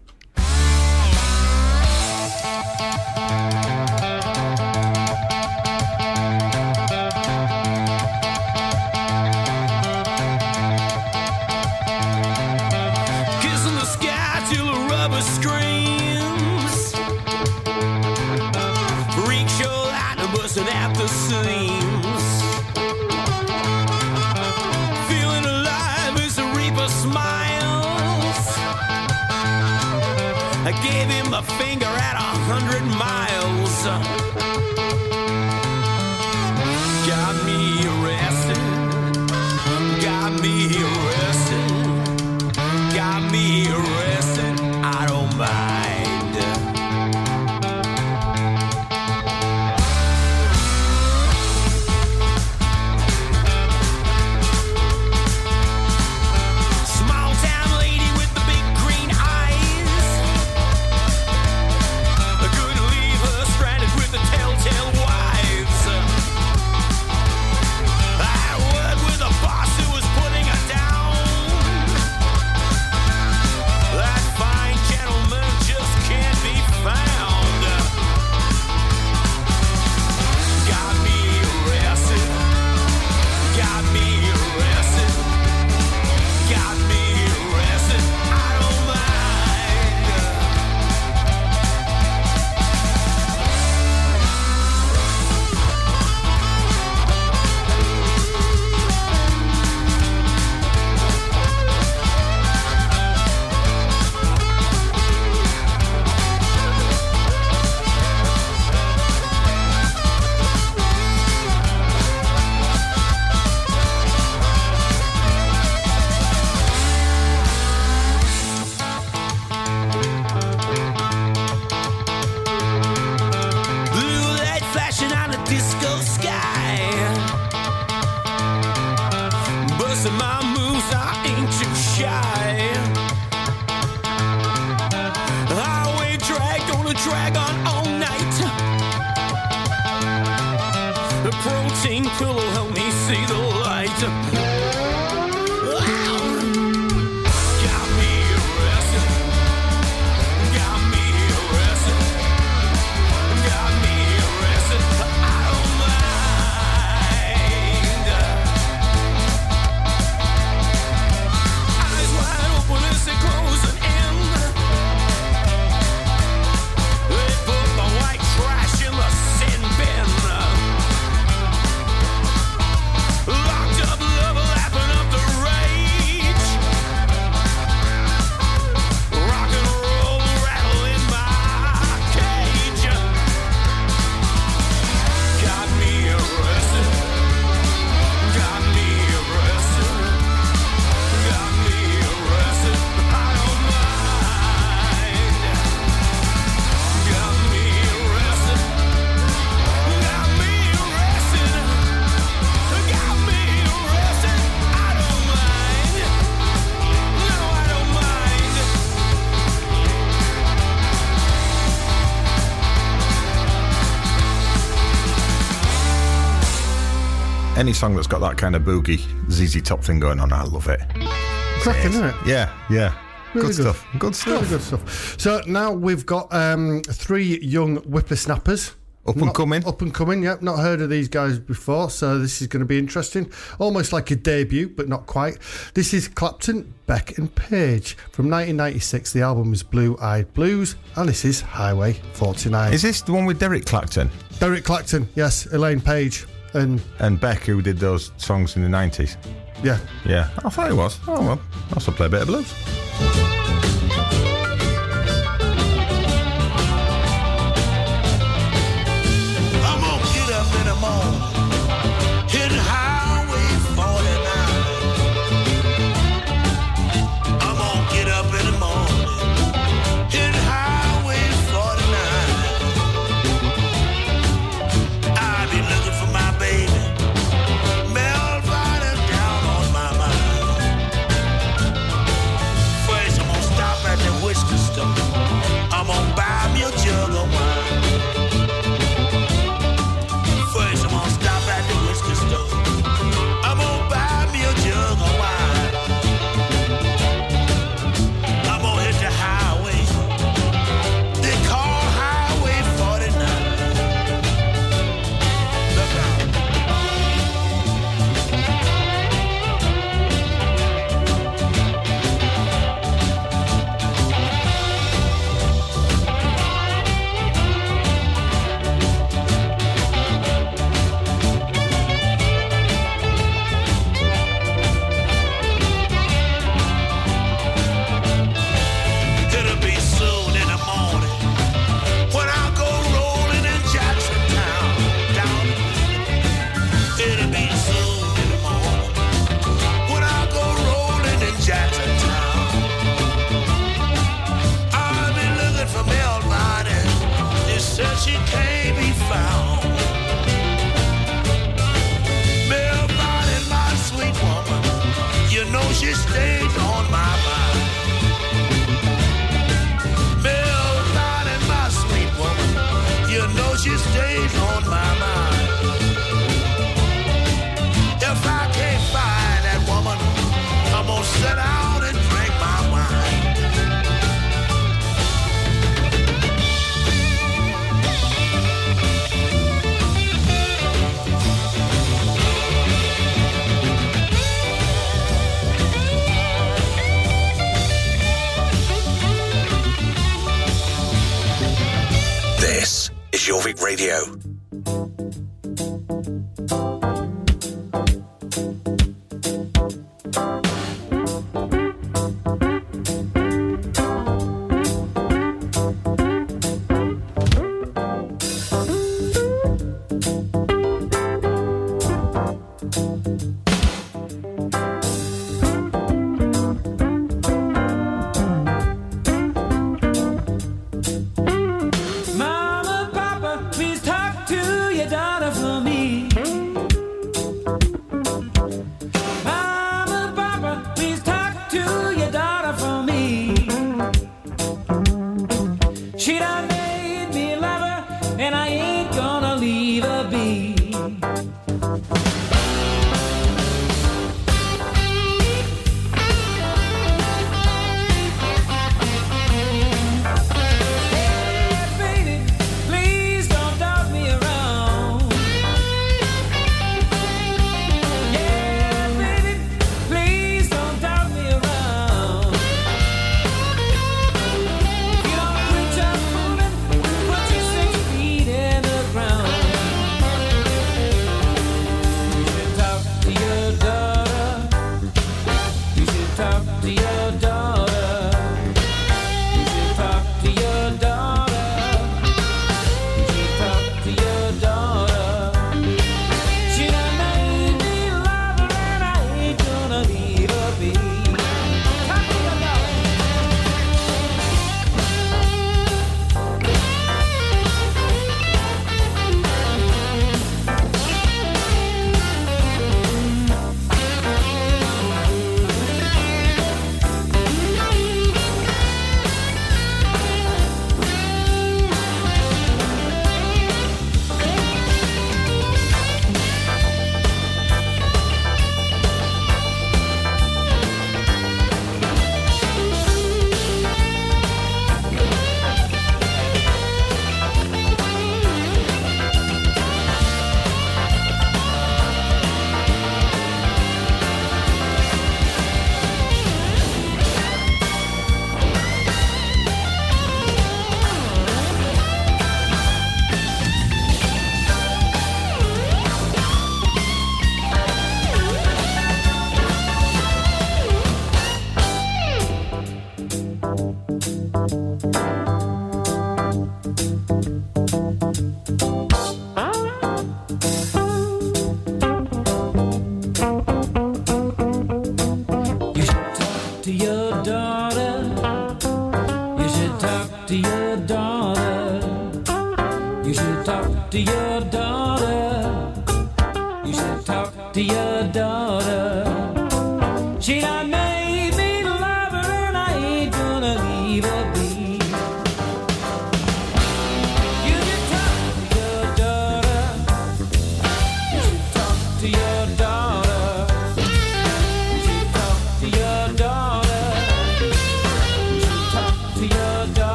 any song that's got that kind of boogie ZZ Top thing going on, I love it. Cracking, isn't it? Yeah, yeah. Really good, stuff. Good stuff. Really good stuff. So now we've got um, three young whippersnappers. Up and Not- coming. Up and coming, yep. Not heard of these guys before, so this is going to be interesting. Almost like a debut, but not quite. This is Clapton, Beck and Page. From 1996, the album is Blue Eyed Blues, and this is Highway 49. Is this the one with Derek Clacton Derek Clapton, yes, Elaine Paige, and and Beck who did those songs in the 90s? yeah. Yeah, I thought it was. Oh, well, I also play a bit of blues. Radio.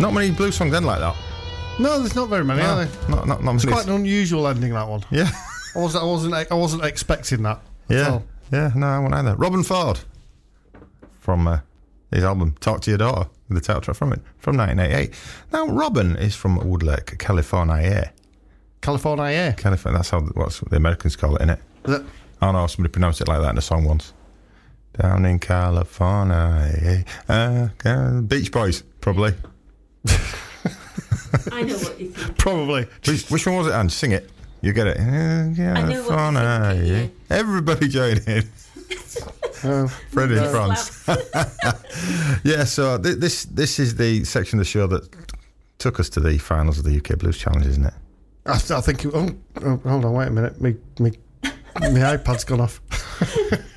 Not many blues songs end like that. No, there's not very many, are there? not, not, not It's many. quite an unusual ending that one. Yeah. I wasn't, I wasn't, I wasn't expecting that. at Yeah. all. Yeah, no, I won't either. Robben Ford from uh, his album Talk to Your Daughter, with the title track from it, from 1988. Now, Robben is from Woodlake, California. California Air. California, that's how what the Americans call it, isn't it, innit? Is it? Oh no, somebody pronounced it like that in a song once. Down in California. Uh, uh, Beach Boys, probably. I know what you think. Probably. Which, which one was it, Ange? Sing it. You get it. Uh, know what California. thinking, Everybody join in. Uh, Freddie no. France. yeah, so th- this this is the section of the show that took us to the finals of the UK Blues Challenge, isn't it? I, th- I think. Oh, oh, hold on, wait a minute. Me, me, my iPad's gone off.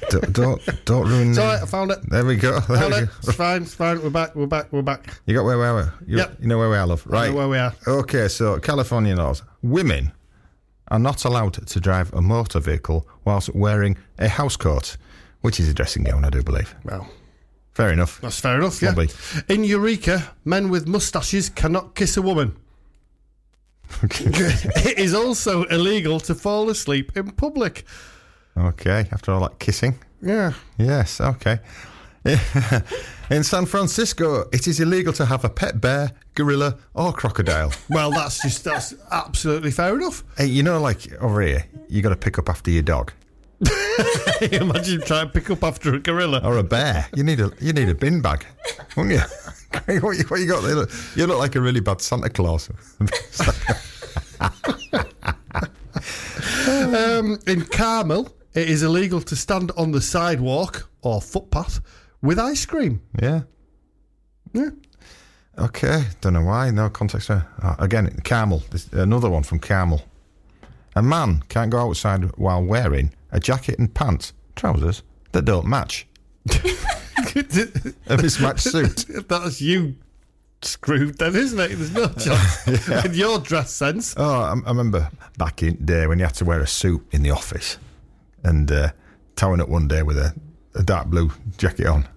don't, don't don't ruin. The- I found it. There we go. There Found we it. go. It's fine. It's fine. We're back. We're back. We're back. You got where we are. You, Yep. you know where we are, love. Right. know where we are. Okay, so California laws. Women are not allowed to drive a motor vehicle whilst wearing a house coat, which is a dressing gown, I do believe. Well, Fair enough. that's fair enough. Yeah. In Eureka, men with moustaches cannot kiss a woman. it is also illegal to fall asleep in public. Okay, after all that kissing. Yeah. Yes, okay. In San Francisco, it is illegal to have a pet bear, gorilla, or crocodile. Well, that's just that's absolutely fair enough. Hey, you know, like over here, you got to pick up after your dog Imagine trying to pick up after a gorilla. or a bear. You need a you need a bin bag, wouldn't you? what, you what you got? there? Look, You look like a really bad Santa Claus. Um, in Carmel, it is illegal to stand on the sidewalk or footpath with ice cream. yeah. Yeah. Okay. Don't know why. No context. there. Uh, again, Carmel. This, another one from Carmel. A man can't go outside while wearing a jacket and pants, trousers that don't match. A mismatched suit. That's you screwed then, isn't it? There's no chance. In your dress sense. Oh, I, I remember back in the day when you had to wear a suit in the office and uh, towing up one day with a, a dark blue jacket on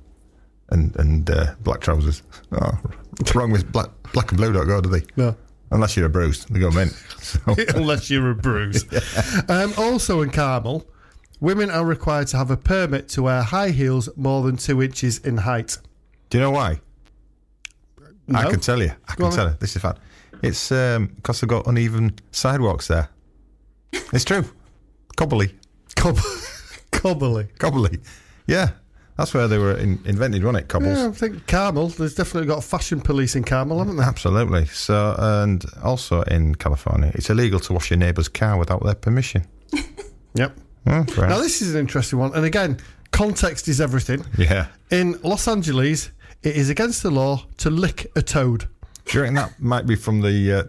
and and uh, black trousers. Oh, what's wrong with black black and blue? Don't go, do they? No. Unless you're a bruise, they go mint. So, Unless you're a bruise. um, also in Carmel, women are required to have a permit to wear high heels more than two inches in height. do you know why? I can tell you. I Go can on tell you. This is a fact. It's um, because they've got uneven sidewalks there. It's true. Cobbly. Cob- Cobbly. Cobbly. Yeah. That's where they were in, invented, wasn't it? Cobbles. Yeah, I think Carmel, there's definitely got fashion police in Carmel, haven't they? Absolutely. So, and also in California, it's illegal to wash your neighbour's car without their permission. Yep. Now, this is an interesting one. And again, context is everything. yeah. In Los Angeles, it is against the law to lick a toad. Do you reckon that might be from the uh,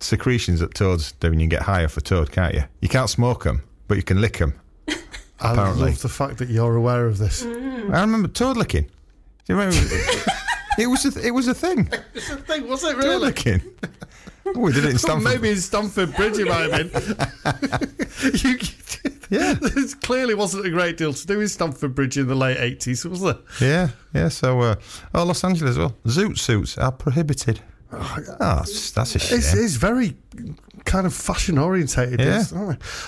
secretions that toads do when you get higher for toad, can't you? You can't smoke them, but you can lick them. I Apparently. love the fact that you're aware of this. I remember toad licking. Do you remember? it was a, it was a thing. It's a thing, was it really? Toad licking. Oh, we did it in Stanford. Maybe in Stamford Bridge it might have been. you, Yeah. There clearly wasn't a great deal to do in Stamford Bridge in the late 80s, was there? Yeah, yeah. So, uh, oh, Los Angeles as well. Zoot suits are prohibited. Oh, that's, that's a shame. It's, it's very kind of fashion orientated. Yeah.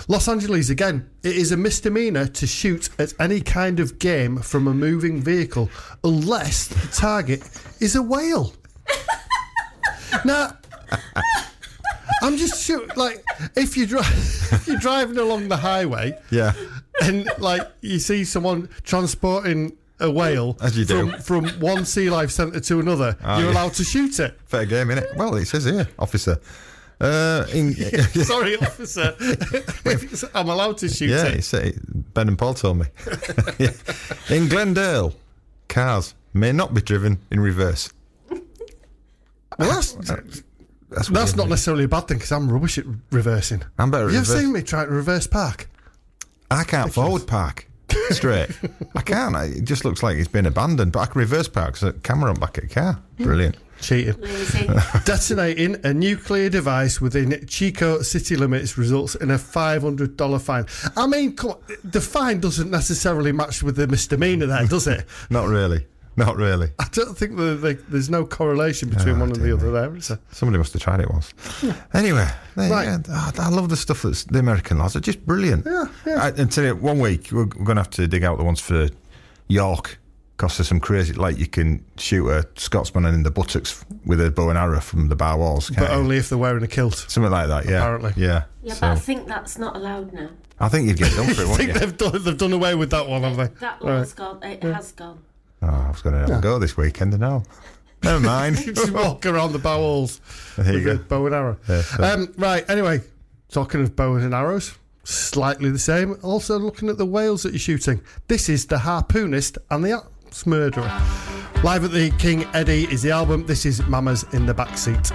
Los Angeles, again, it is a misdemeanor to shoot at any kind of game from a moving vehicle unless the target is a whale. Now, I'm just sure, like, if you drive, if you're driving along the highway Yeah. and like you see someone transporting a whale As you do. from, from one sea life centre to another, Oh, you're yeah. allowed to shoot it. Fair game, innit? Well, it says here, officer. Uh, in, Sorry, officer. I'm allowed to shoot yeah, it. Yeah, uh, Ben and Paul told me. Yeah. In Glendale, cars may not be driven in reverse. Well, that's, That's, that's weird, not isn't necessarily a bad thing because I'm rubbish at reversing. I'm better at You've reverse. seen me try to reverse park? I can't forward park straight. I can't. I- It just looks like it's been abandoned. But I can reverse park because the camera on back at the car. Brilliant. Cheating. Lazy. Detonating a nuclear device within Chico city limits results in a $500 fine. I mean, come on, the fine doesn't necessarily match with the misdemeanor there, does it? Not really. Not really. I don't think the, the, there's no correlation between Oh, one and the other there, is there? Somebody must have tried it once. Anyway, there Right. go. Oh, I love the stuff that's the American lads are just brilliant. Yeah, yeah. I, and tell you, one week we're, we're going to have to dig out the ones for York. Because there's some crazy, like you can shoot a Scotsman in the buttocks with a bow and arrow from the bar walls. But you? only if they're wearing a kilt. something like that. Yeah, Apparently. Yeah. Yeah, so but I think that's not allowed now. I think you'd get done for it, I wouldn't think you? they've done, they've done away with that one, haven't they? That Right. one's gone. It has gone. Oh, I was going to have a go this weekend and all. Never mind. Just walk around the bowels There you go. bow and arrow. Yeah, so- um, right, anyway, talking of bows and arrows, slightly the same. Also looking at the whales that you're shooting. This is The Harpoonist and the Axe Murderer. Live at the King Eddie is the album. This is Mamas in the Backseat.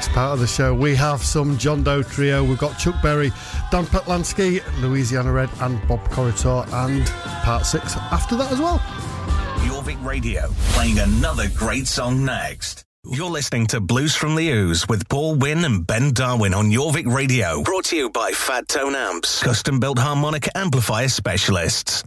Next part of the show, we have some John Doe trio. We've got Chuck Berry, Dan Patlansky, Louisiana Red, and Bob Corritore, and part six after that as well. Jorvik Radio, playing another great song next. You're listening to Blues from the Ooze with Paul Wynn and Ben Darwin on Jorvik Radio. Brought to you by Fat Tone Amps, custom built harmonica amplifier specialists.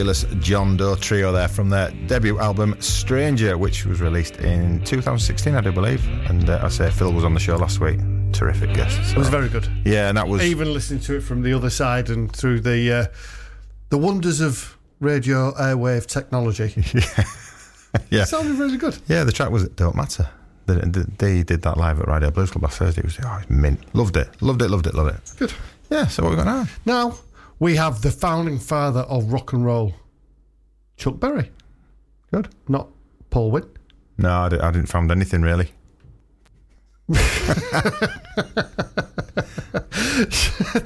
Fabulous John Doe trio there from their debut album Stranger, which was released in 2016, I do believe. And uh, I say Phil was on the show last week. Terrific guest. It was very good. Yeah, and that was Even listening to it from the other side and through the uh, the wonders of radio airwave technology. yeah, It sounded really good. yeah. The track was "Don't Matter." They, they, they did that live at Radio Blues Club last Thursday. It was oh, it's mint. Loved it. Loved it. Loved it. Loved it. Good. Yeah. So what we got now? Now we have the founding father of rock and roll, Chuck Berry, Good. not Paul Wynn. No, I, di- I didn't find anything really.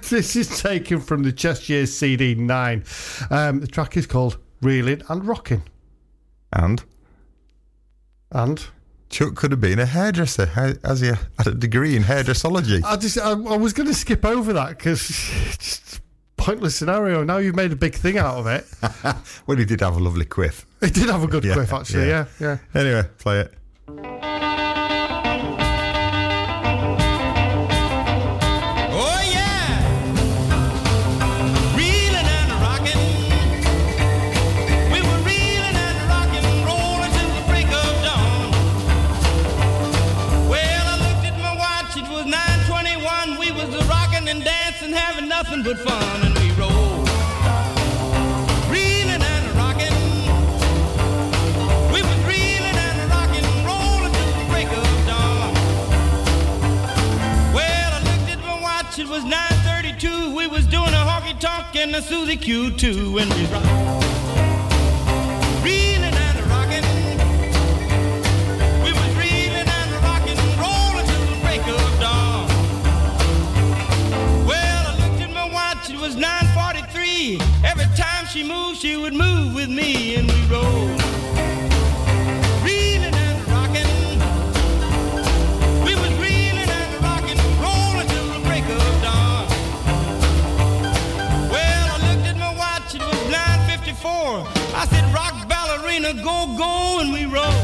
this is taken from the Cheshire CD 9. Um, the track is called Reeling and Rocking. And And Chuck could have been a hairdresser, ha- as he had a degree in hairdressology. I just I, I was going to skip over that because just pointless scenario. Now you've made a big thing out of it. well, he did have a lovely quiff. It did have a good Yeah, quiff, actually. Yeah, yeah. yeah. Anyway, play it. Oh yeah, looked at my watch, it was 9.43. Every time she moved, she would move with me and we rolled. gonna go-go and we roll.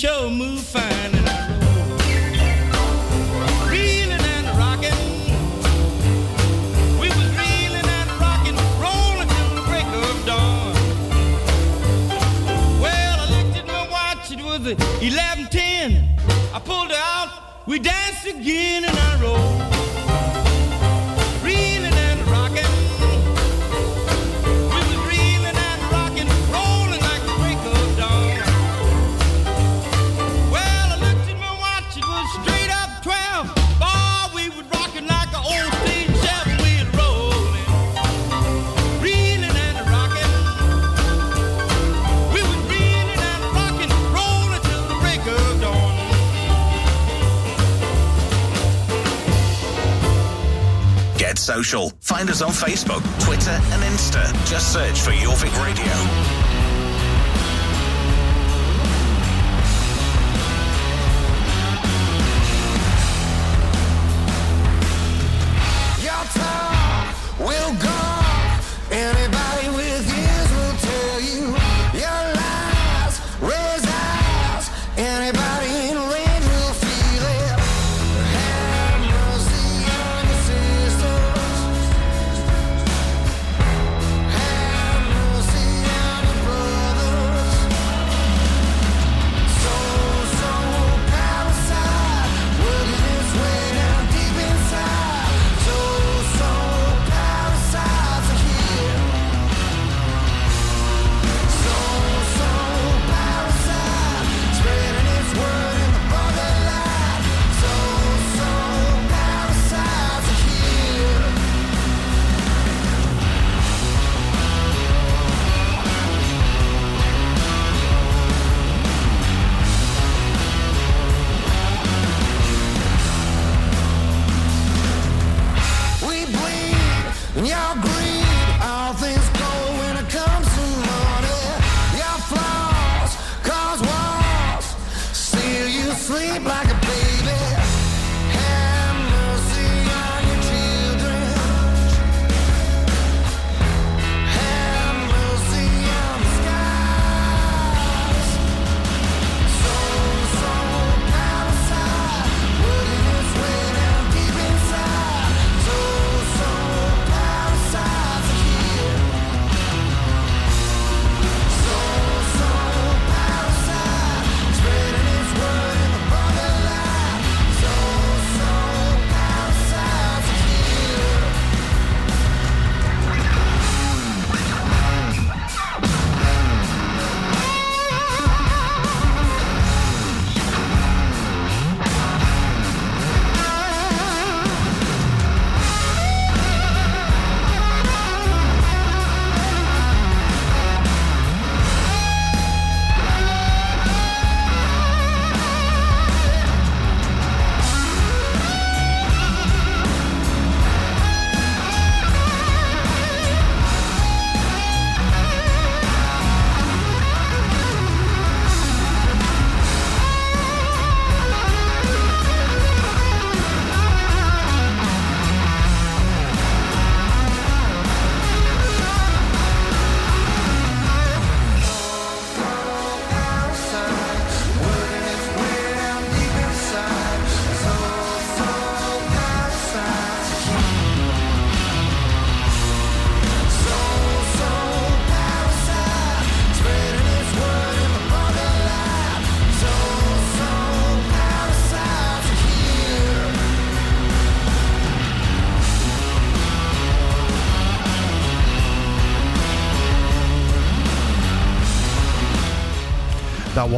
show move fine and I roll. Reeling and rocking. We was reeling and rocking, rolling till the break of dawn. Well, I looked at my watch, it was 11:10. I pulled her out, we danced again and I rolled. social. Find us on Facebook, Twitter, and Insta. Just search for Jorvik Radio.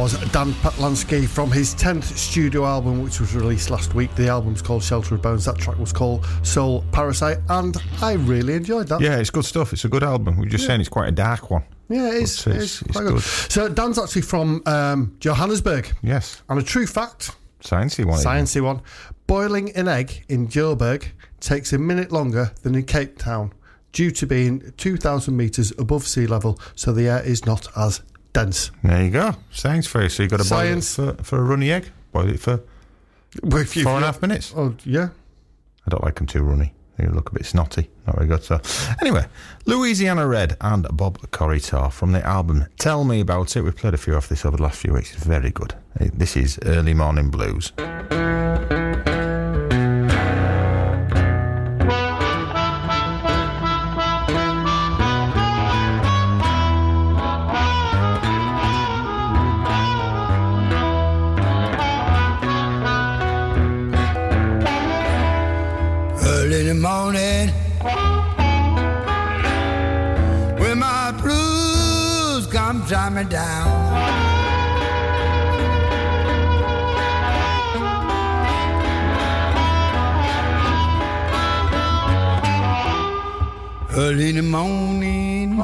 Was Dan Patlansky from his 10th studio album, which was released last week. The album's called Shelter of Bones. That track was called Soul Parasite, and I really enjoyed that. Yeah, it's good stuff. It's a good album. We're just saying it's quite a dark one. Yeah, it is. It's- it's quite good. good. So Dan's actually from um, Johannesburg. Yes, And a true fact, sciencey one. sciencey one, boiling an egg in Joburg takes a minute longer than in Cape Town due to being 2,000 metres above sea level, so the air is not as dense. There you go. Science for you. So you got to boil it for, for a runny egg. Boil it for Well, if you- four and a half minutes. Oh, yeah. I don't like them too runny. They look a bit snotty. Not very good. So, anyway, Louisiana Red and Bob Corritore from the album Tell Me About It. We've played a few off this over the last few weeks. It's very good. This is Early Morning Blues. Down. Early in the morning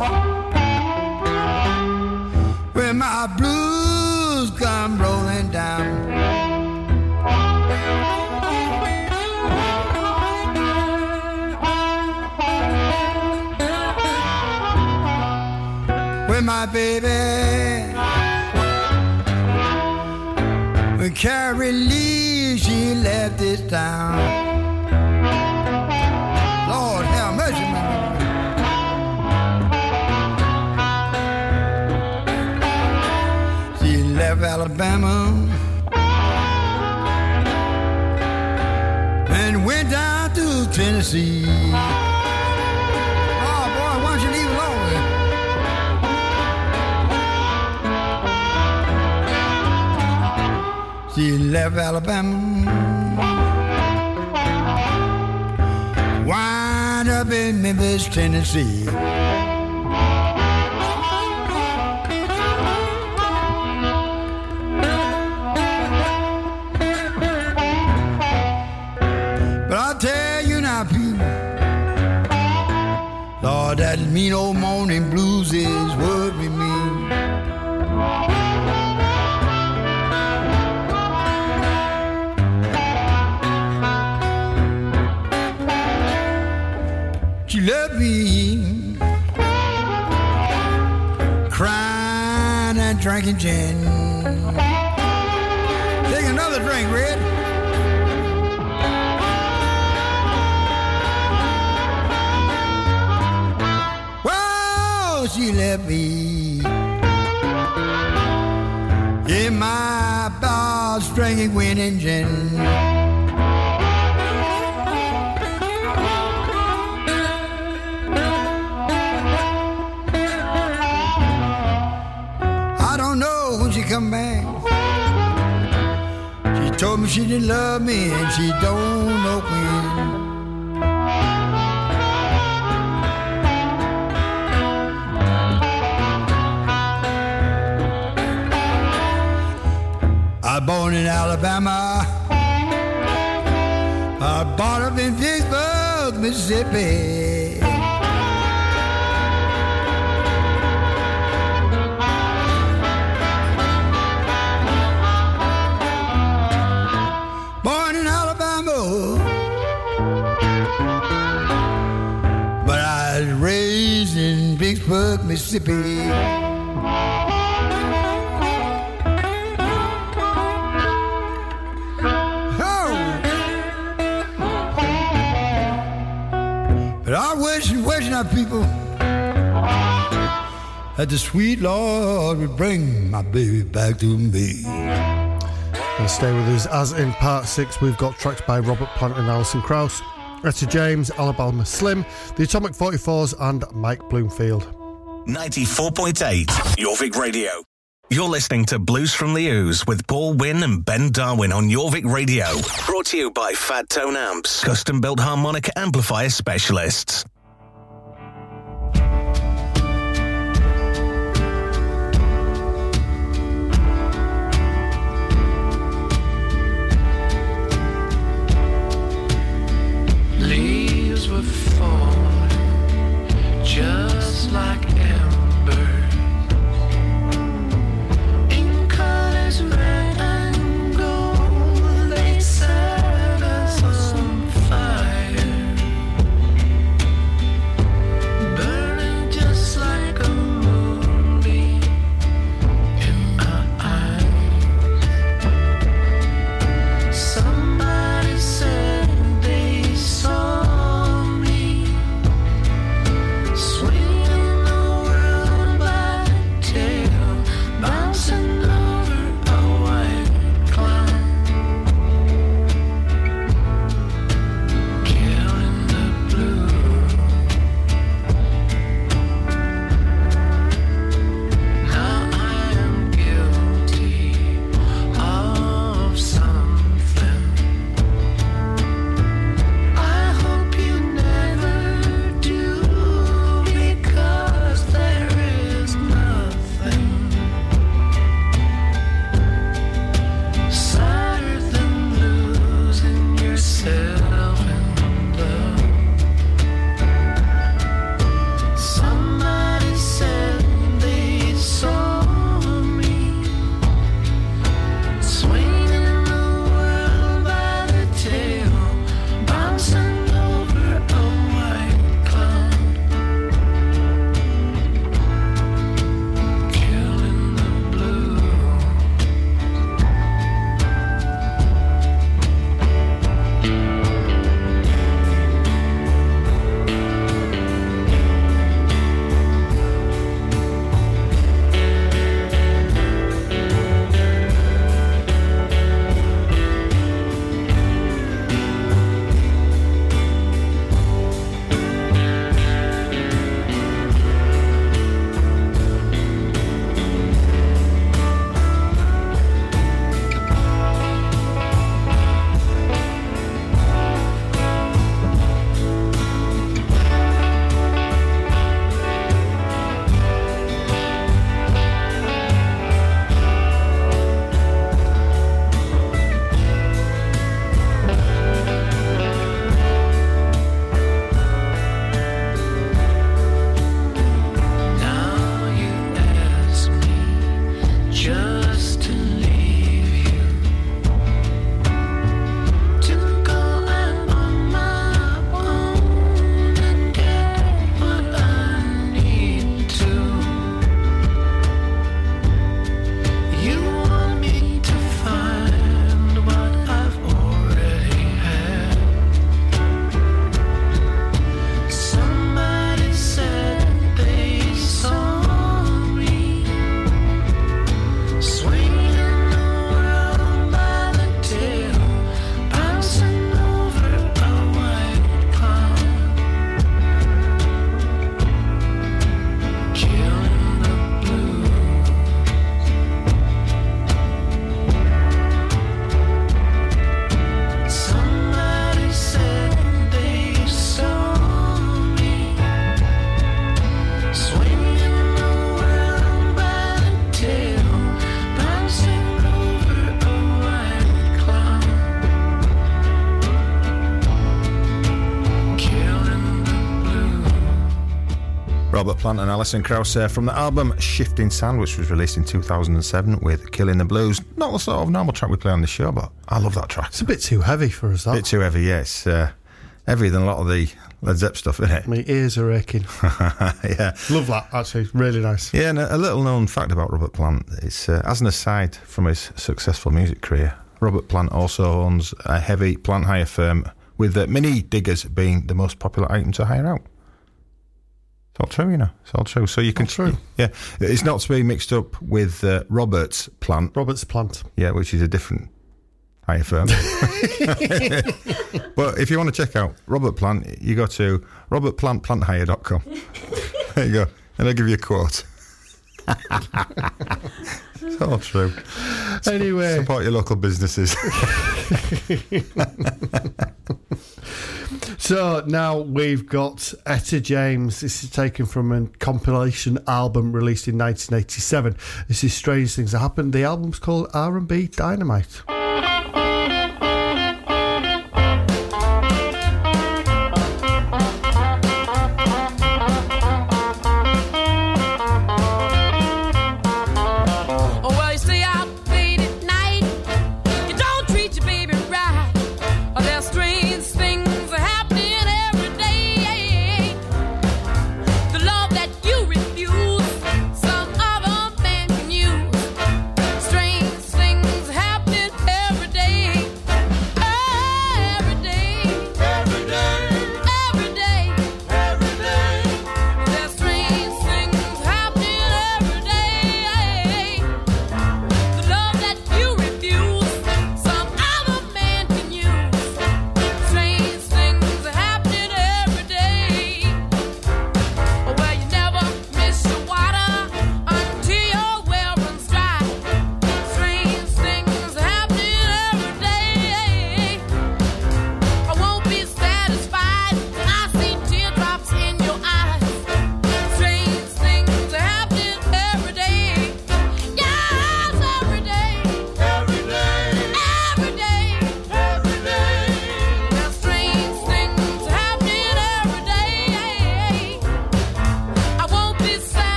when my blues my baby. When Carrie Lee, she left this town. Lord have mercy, man. She left Alabama and went down to Tennessee. Left Alabama. Wind up in Memphis, Tennessee. But I tell you now, people, Lord, that mean old morning blues drinking gin. Take another drink, Red. Well, she left me in my bar stringing wind engine. She told me she didn't love me and she don't know when. I born in Alabama. I bought up in Vicksburg, Mississippi. Mississippi. But I wish and wishing our people that the sweet Lord would bring my baby back to me. And stay with us as in part six, we've got tracks by Robert Plant and Alison Krauss, Etta James, Alabama Slim, the Atomic 44s, and Mike Bloomfield. 94.8 Jorvik Radio. You're listening to Blues from the Ooze with Paul Wynn and Ben Darwin on Jorvik Radio. Brought to you by Fat Tone Amps, custom built harmonic amplifier specialists. Plant and Alison Krauss uh, from the album Shifting Sand, which was released in 2007 with Killing the Blues. Not the sort of normal track we play on the show, but I love that track. It's a bit too heavy for us, that. A bit too heavy, yes. Uh, heavier than a lot of the Led Zepp stuff, isn't it? My ears are aching. yeah. Love that, actually. Really nice. Yeah, and a, a little known fact about Robert Plant is, uh, as an aside from his successful music career, Robert Plant also owns a heavy plant hire firm, with uh, mini diggers being the most popular item to hire out. All true, you know. It's all true. So you can, true. yeah, it's not to be mixed up with uh, Robert's Plant, Robert's Plant. yeah, which is a different hire firm. but if you want to check out Robert Plant, you go to robertplantplanthire.com. there you go, and I'll give you a quote. it's all true. Anyway. Support your local businesses. So now we've got Etta James. This is taken from a compilation album released in 1987. This is Strange Things That Happened. The album's called R&B Dynamite.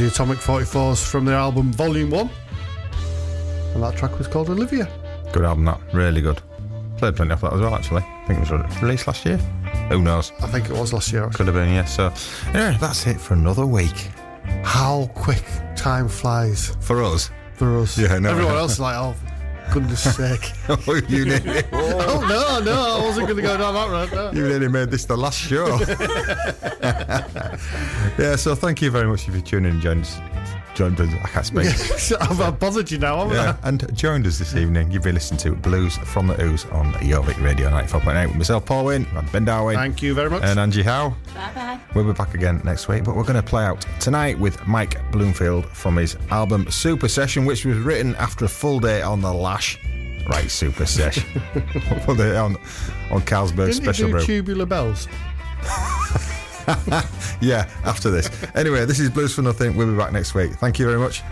Was the Atomic 44s from their album Volume 1. And that track was called Olivia. Good album, that. Really good. Played plenty of that as well, actually. I think it was released last year. Who knows? I think it was last year. Could have been, yeah. So, yeah, that's it for another week. How quick time flies For us. for us. Yeah, no. Everyone else is like, oh, goodness sake. oh, you nearly, oh, no, no, I wasn't going to go down that road. No. you nearly made this the last show. yeah, so thank you very much if you tuned in and joined us. I can't speak. I've I've bothered you now, haven't Yeah, and joined us this evening. You've been listening to Blues from the Ooze on Jorvik Radio 94.8 with myself, Paul Wynn, and Ben Darwin, Thank you very much. and Angie Howe. Bye bye. We'll be back again next week, but we're going to play out tonight with Mike Bloomfield from his album Super Session, which was written after a full day on the lash. Right, Super Session. on, on Carlsberg Didn't Special you Brew. tubular bells? yeah, after this. Anyway, this is Blues for Nothing. We'll be back next week. Thank you very much.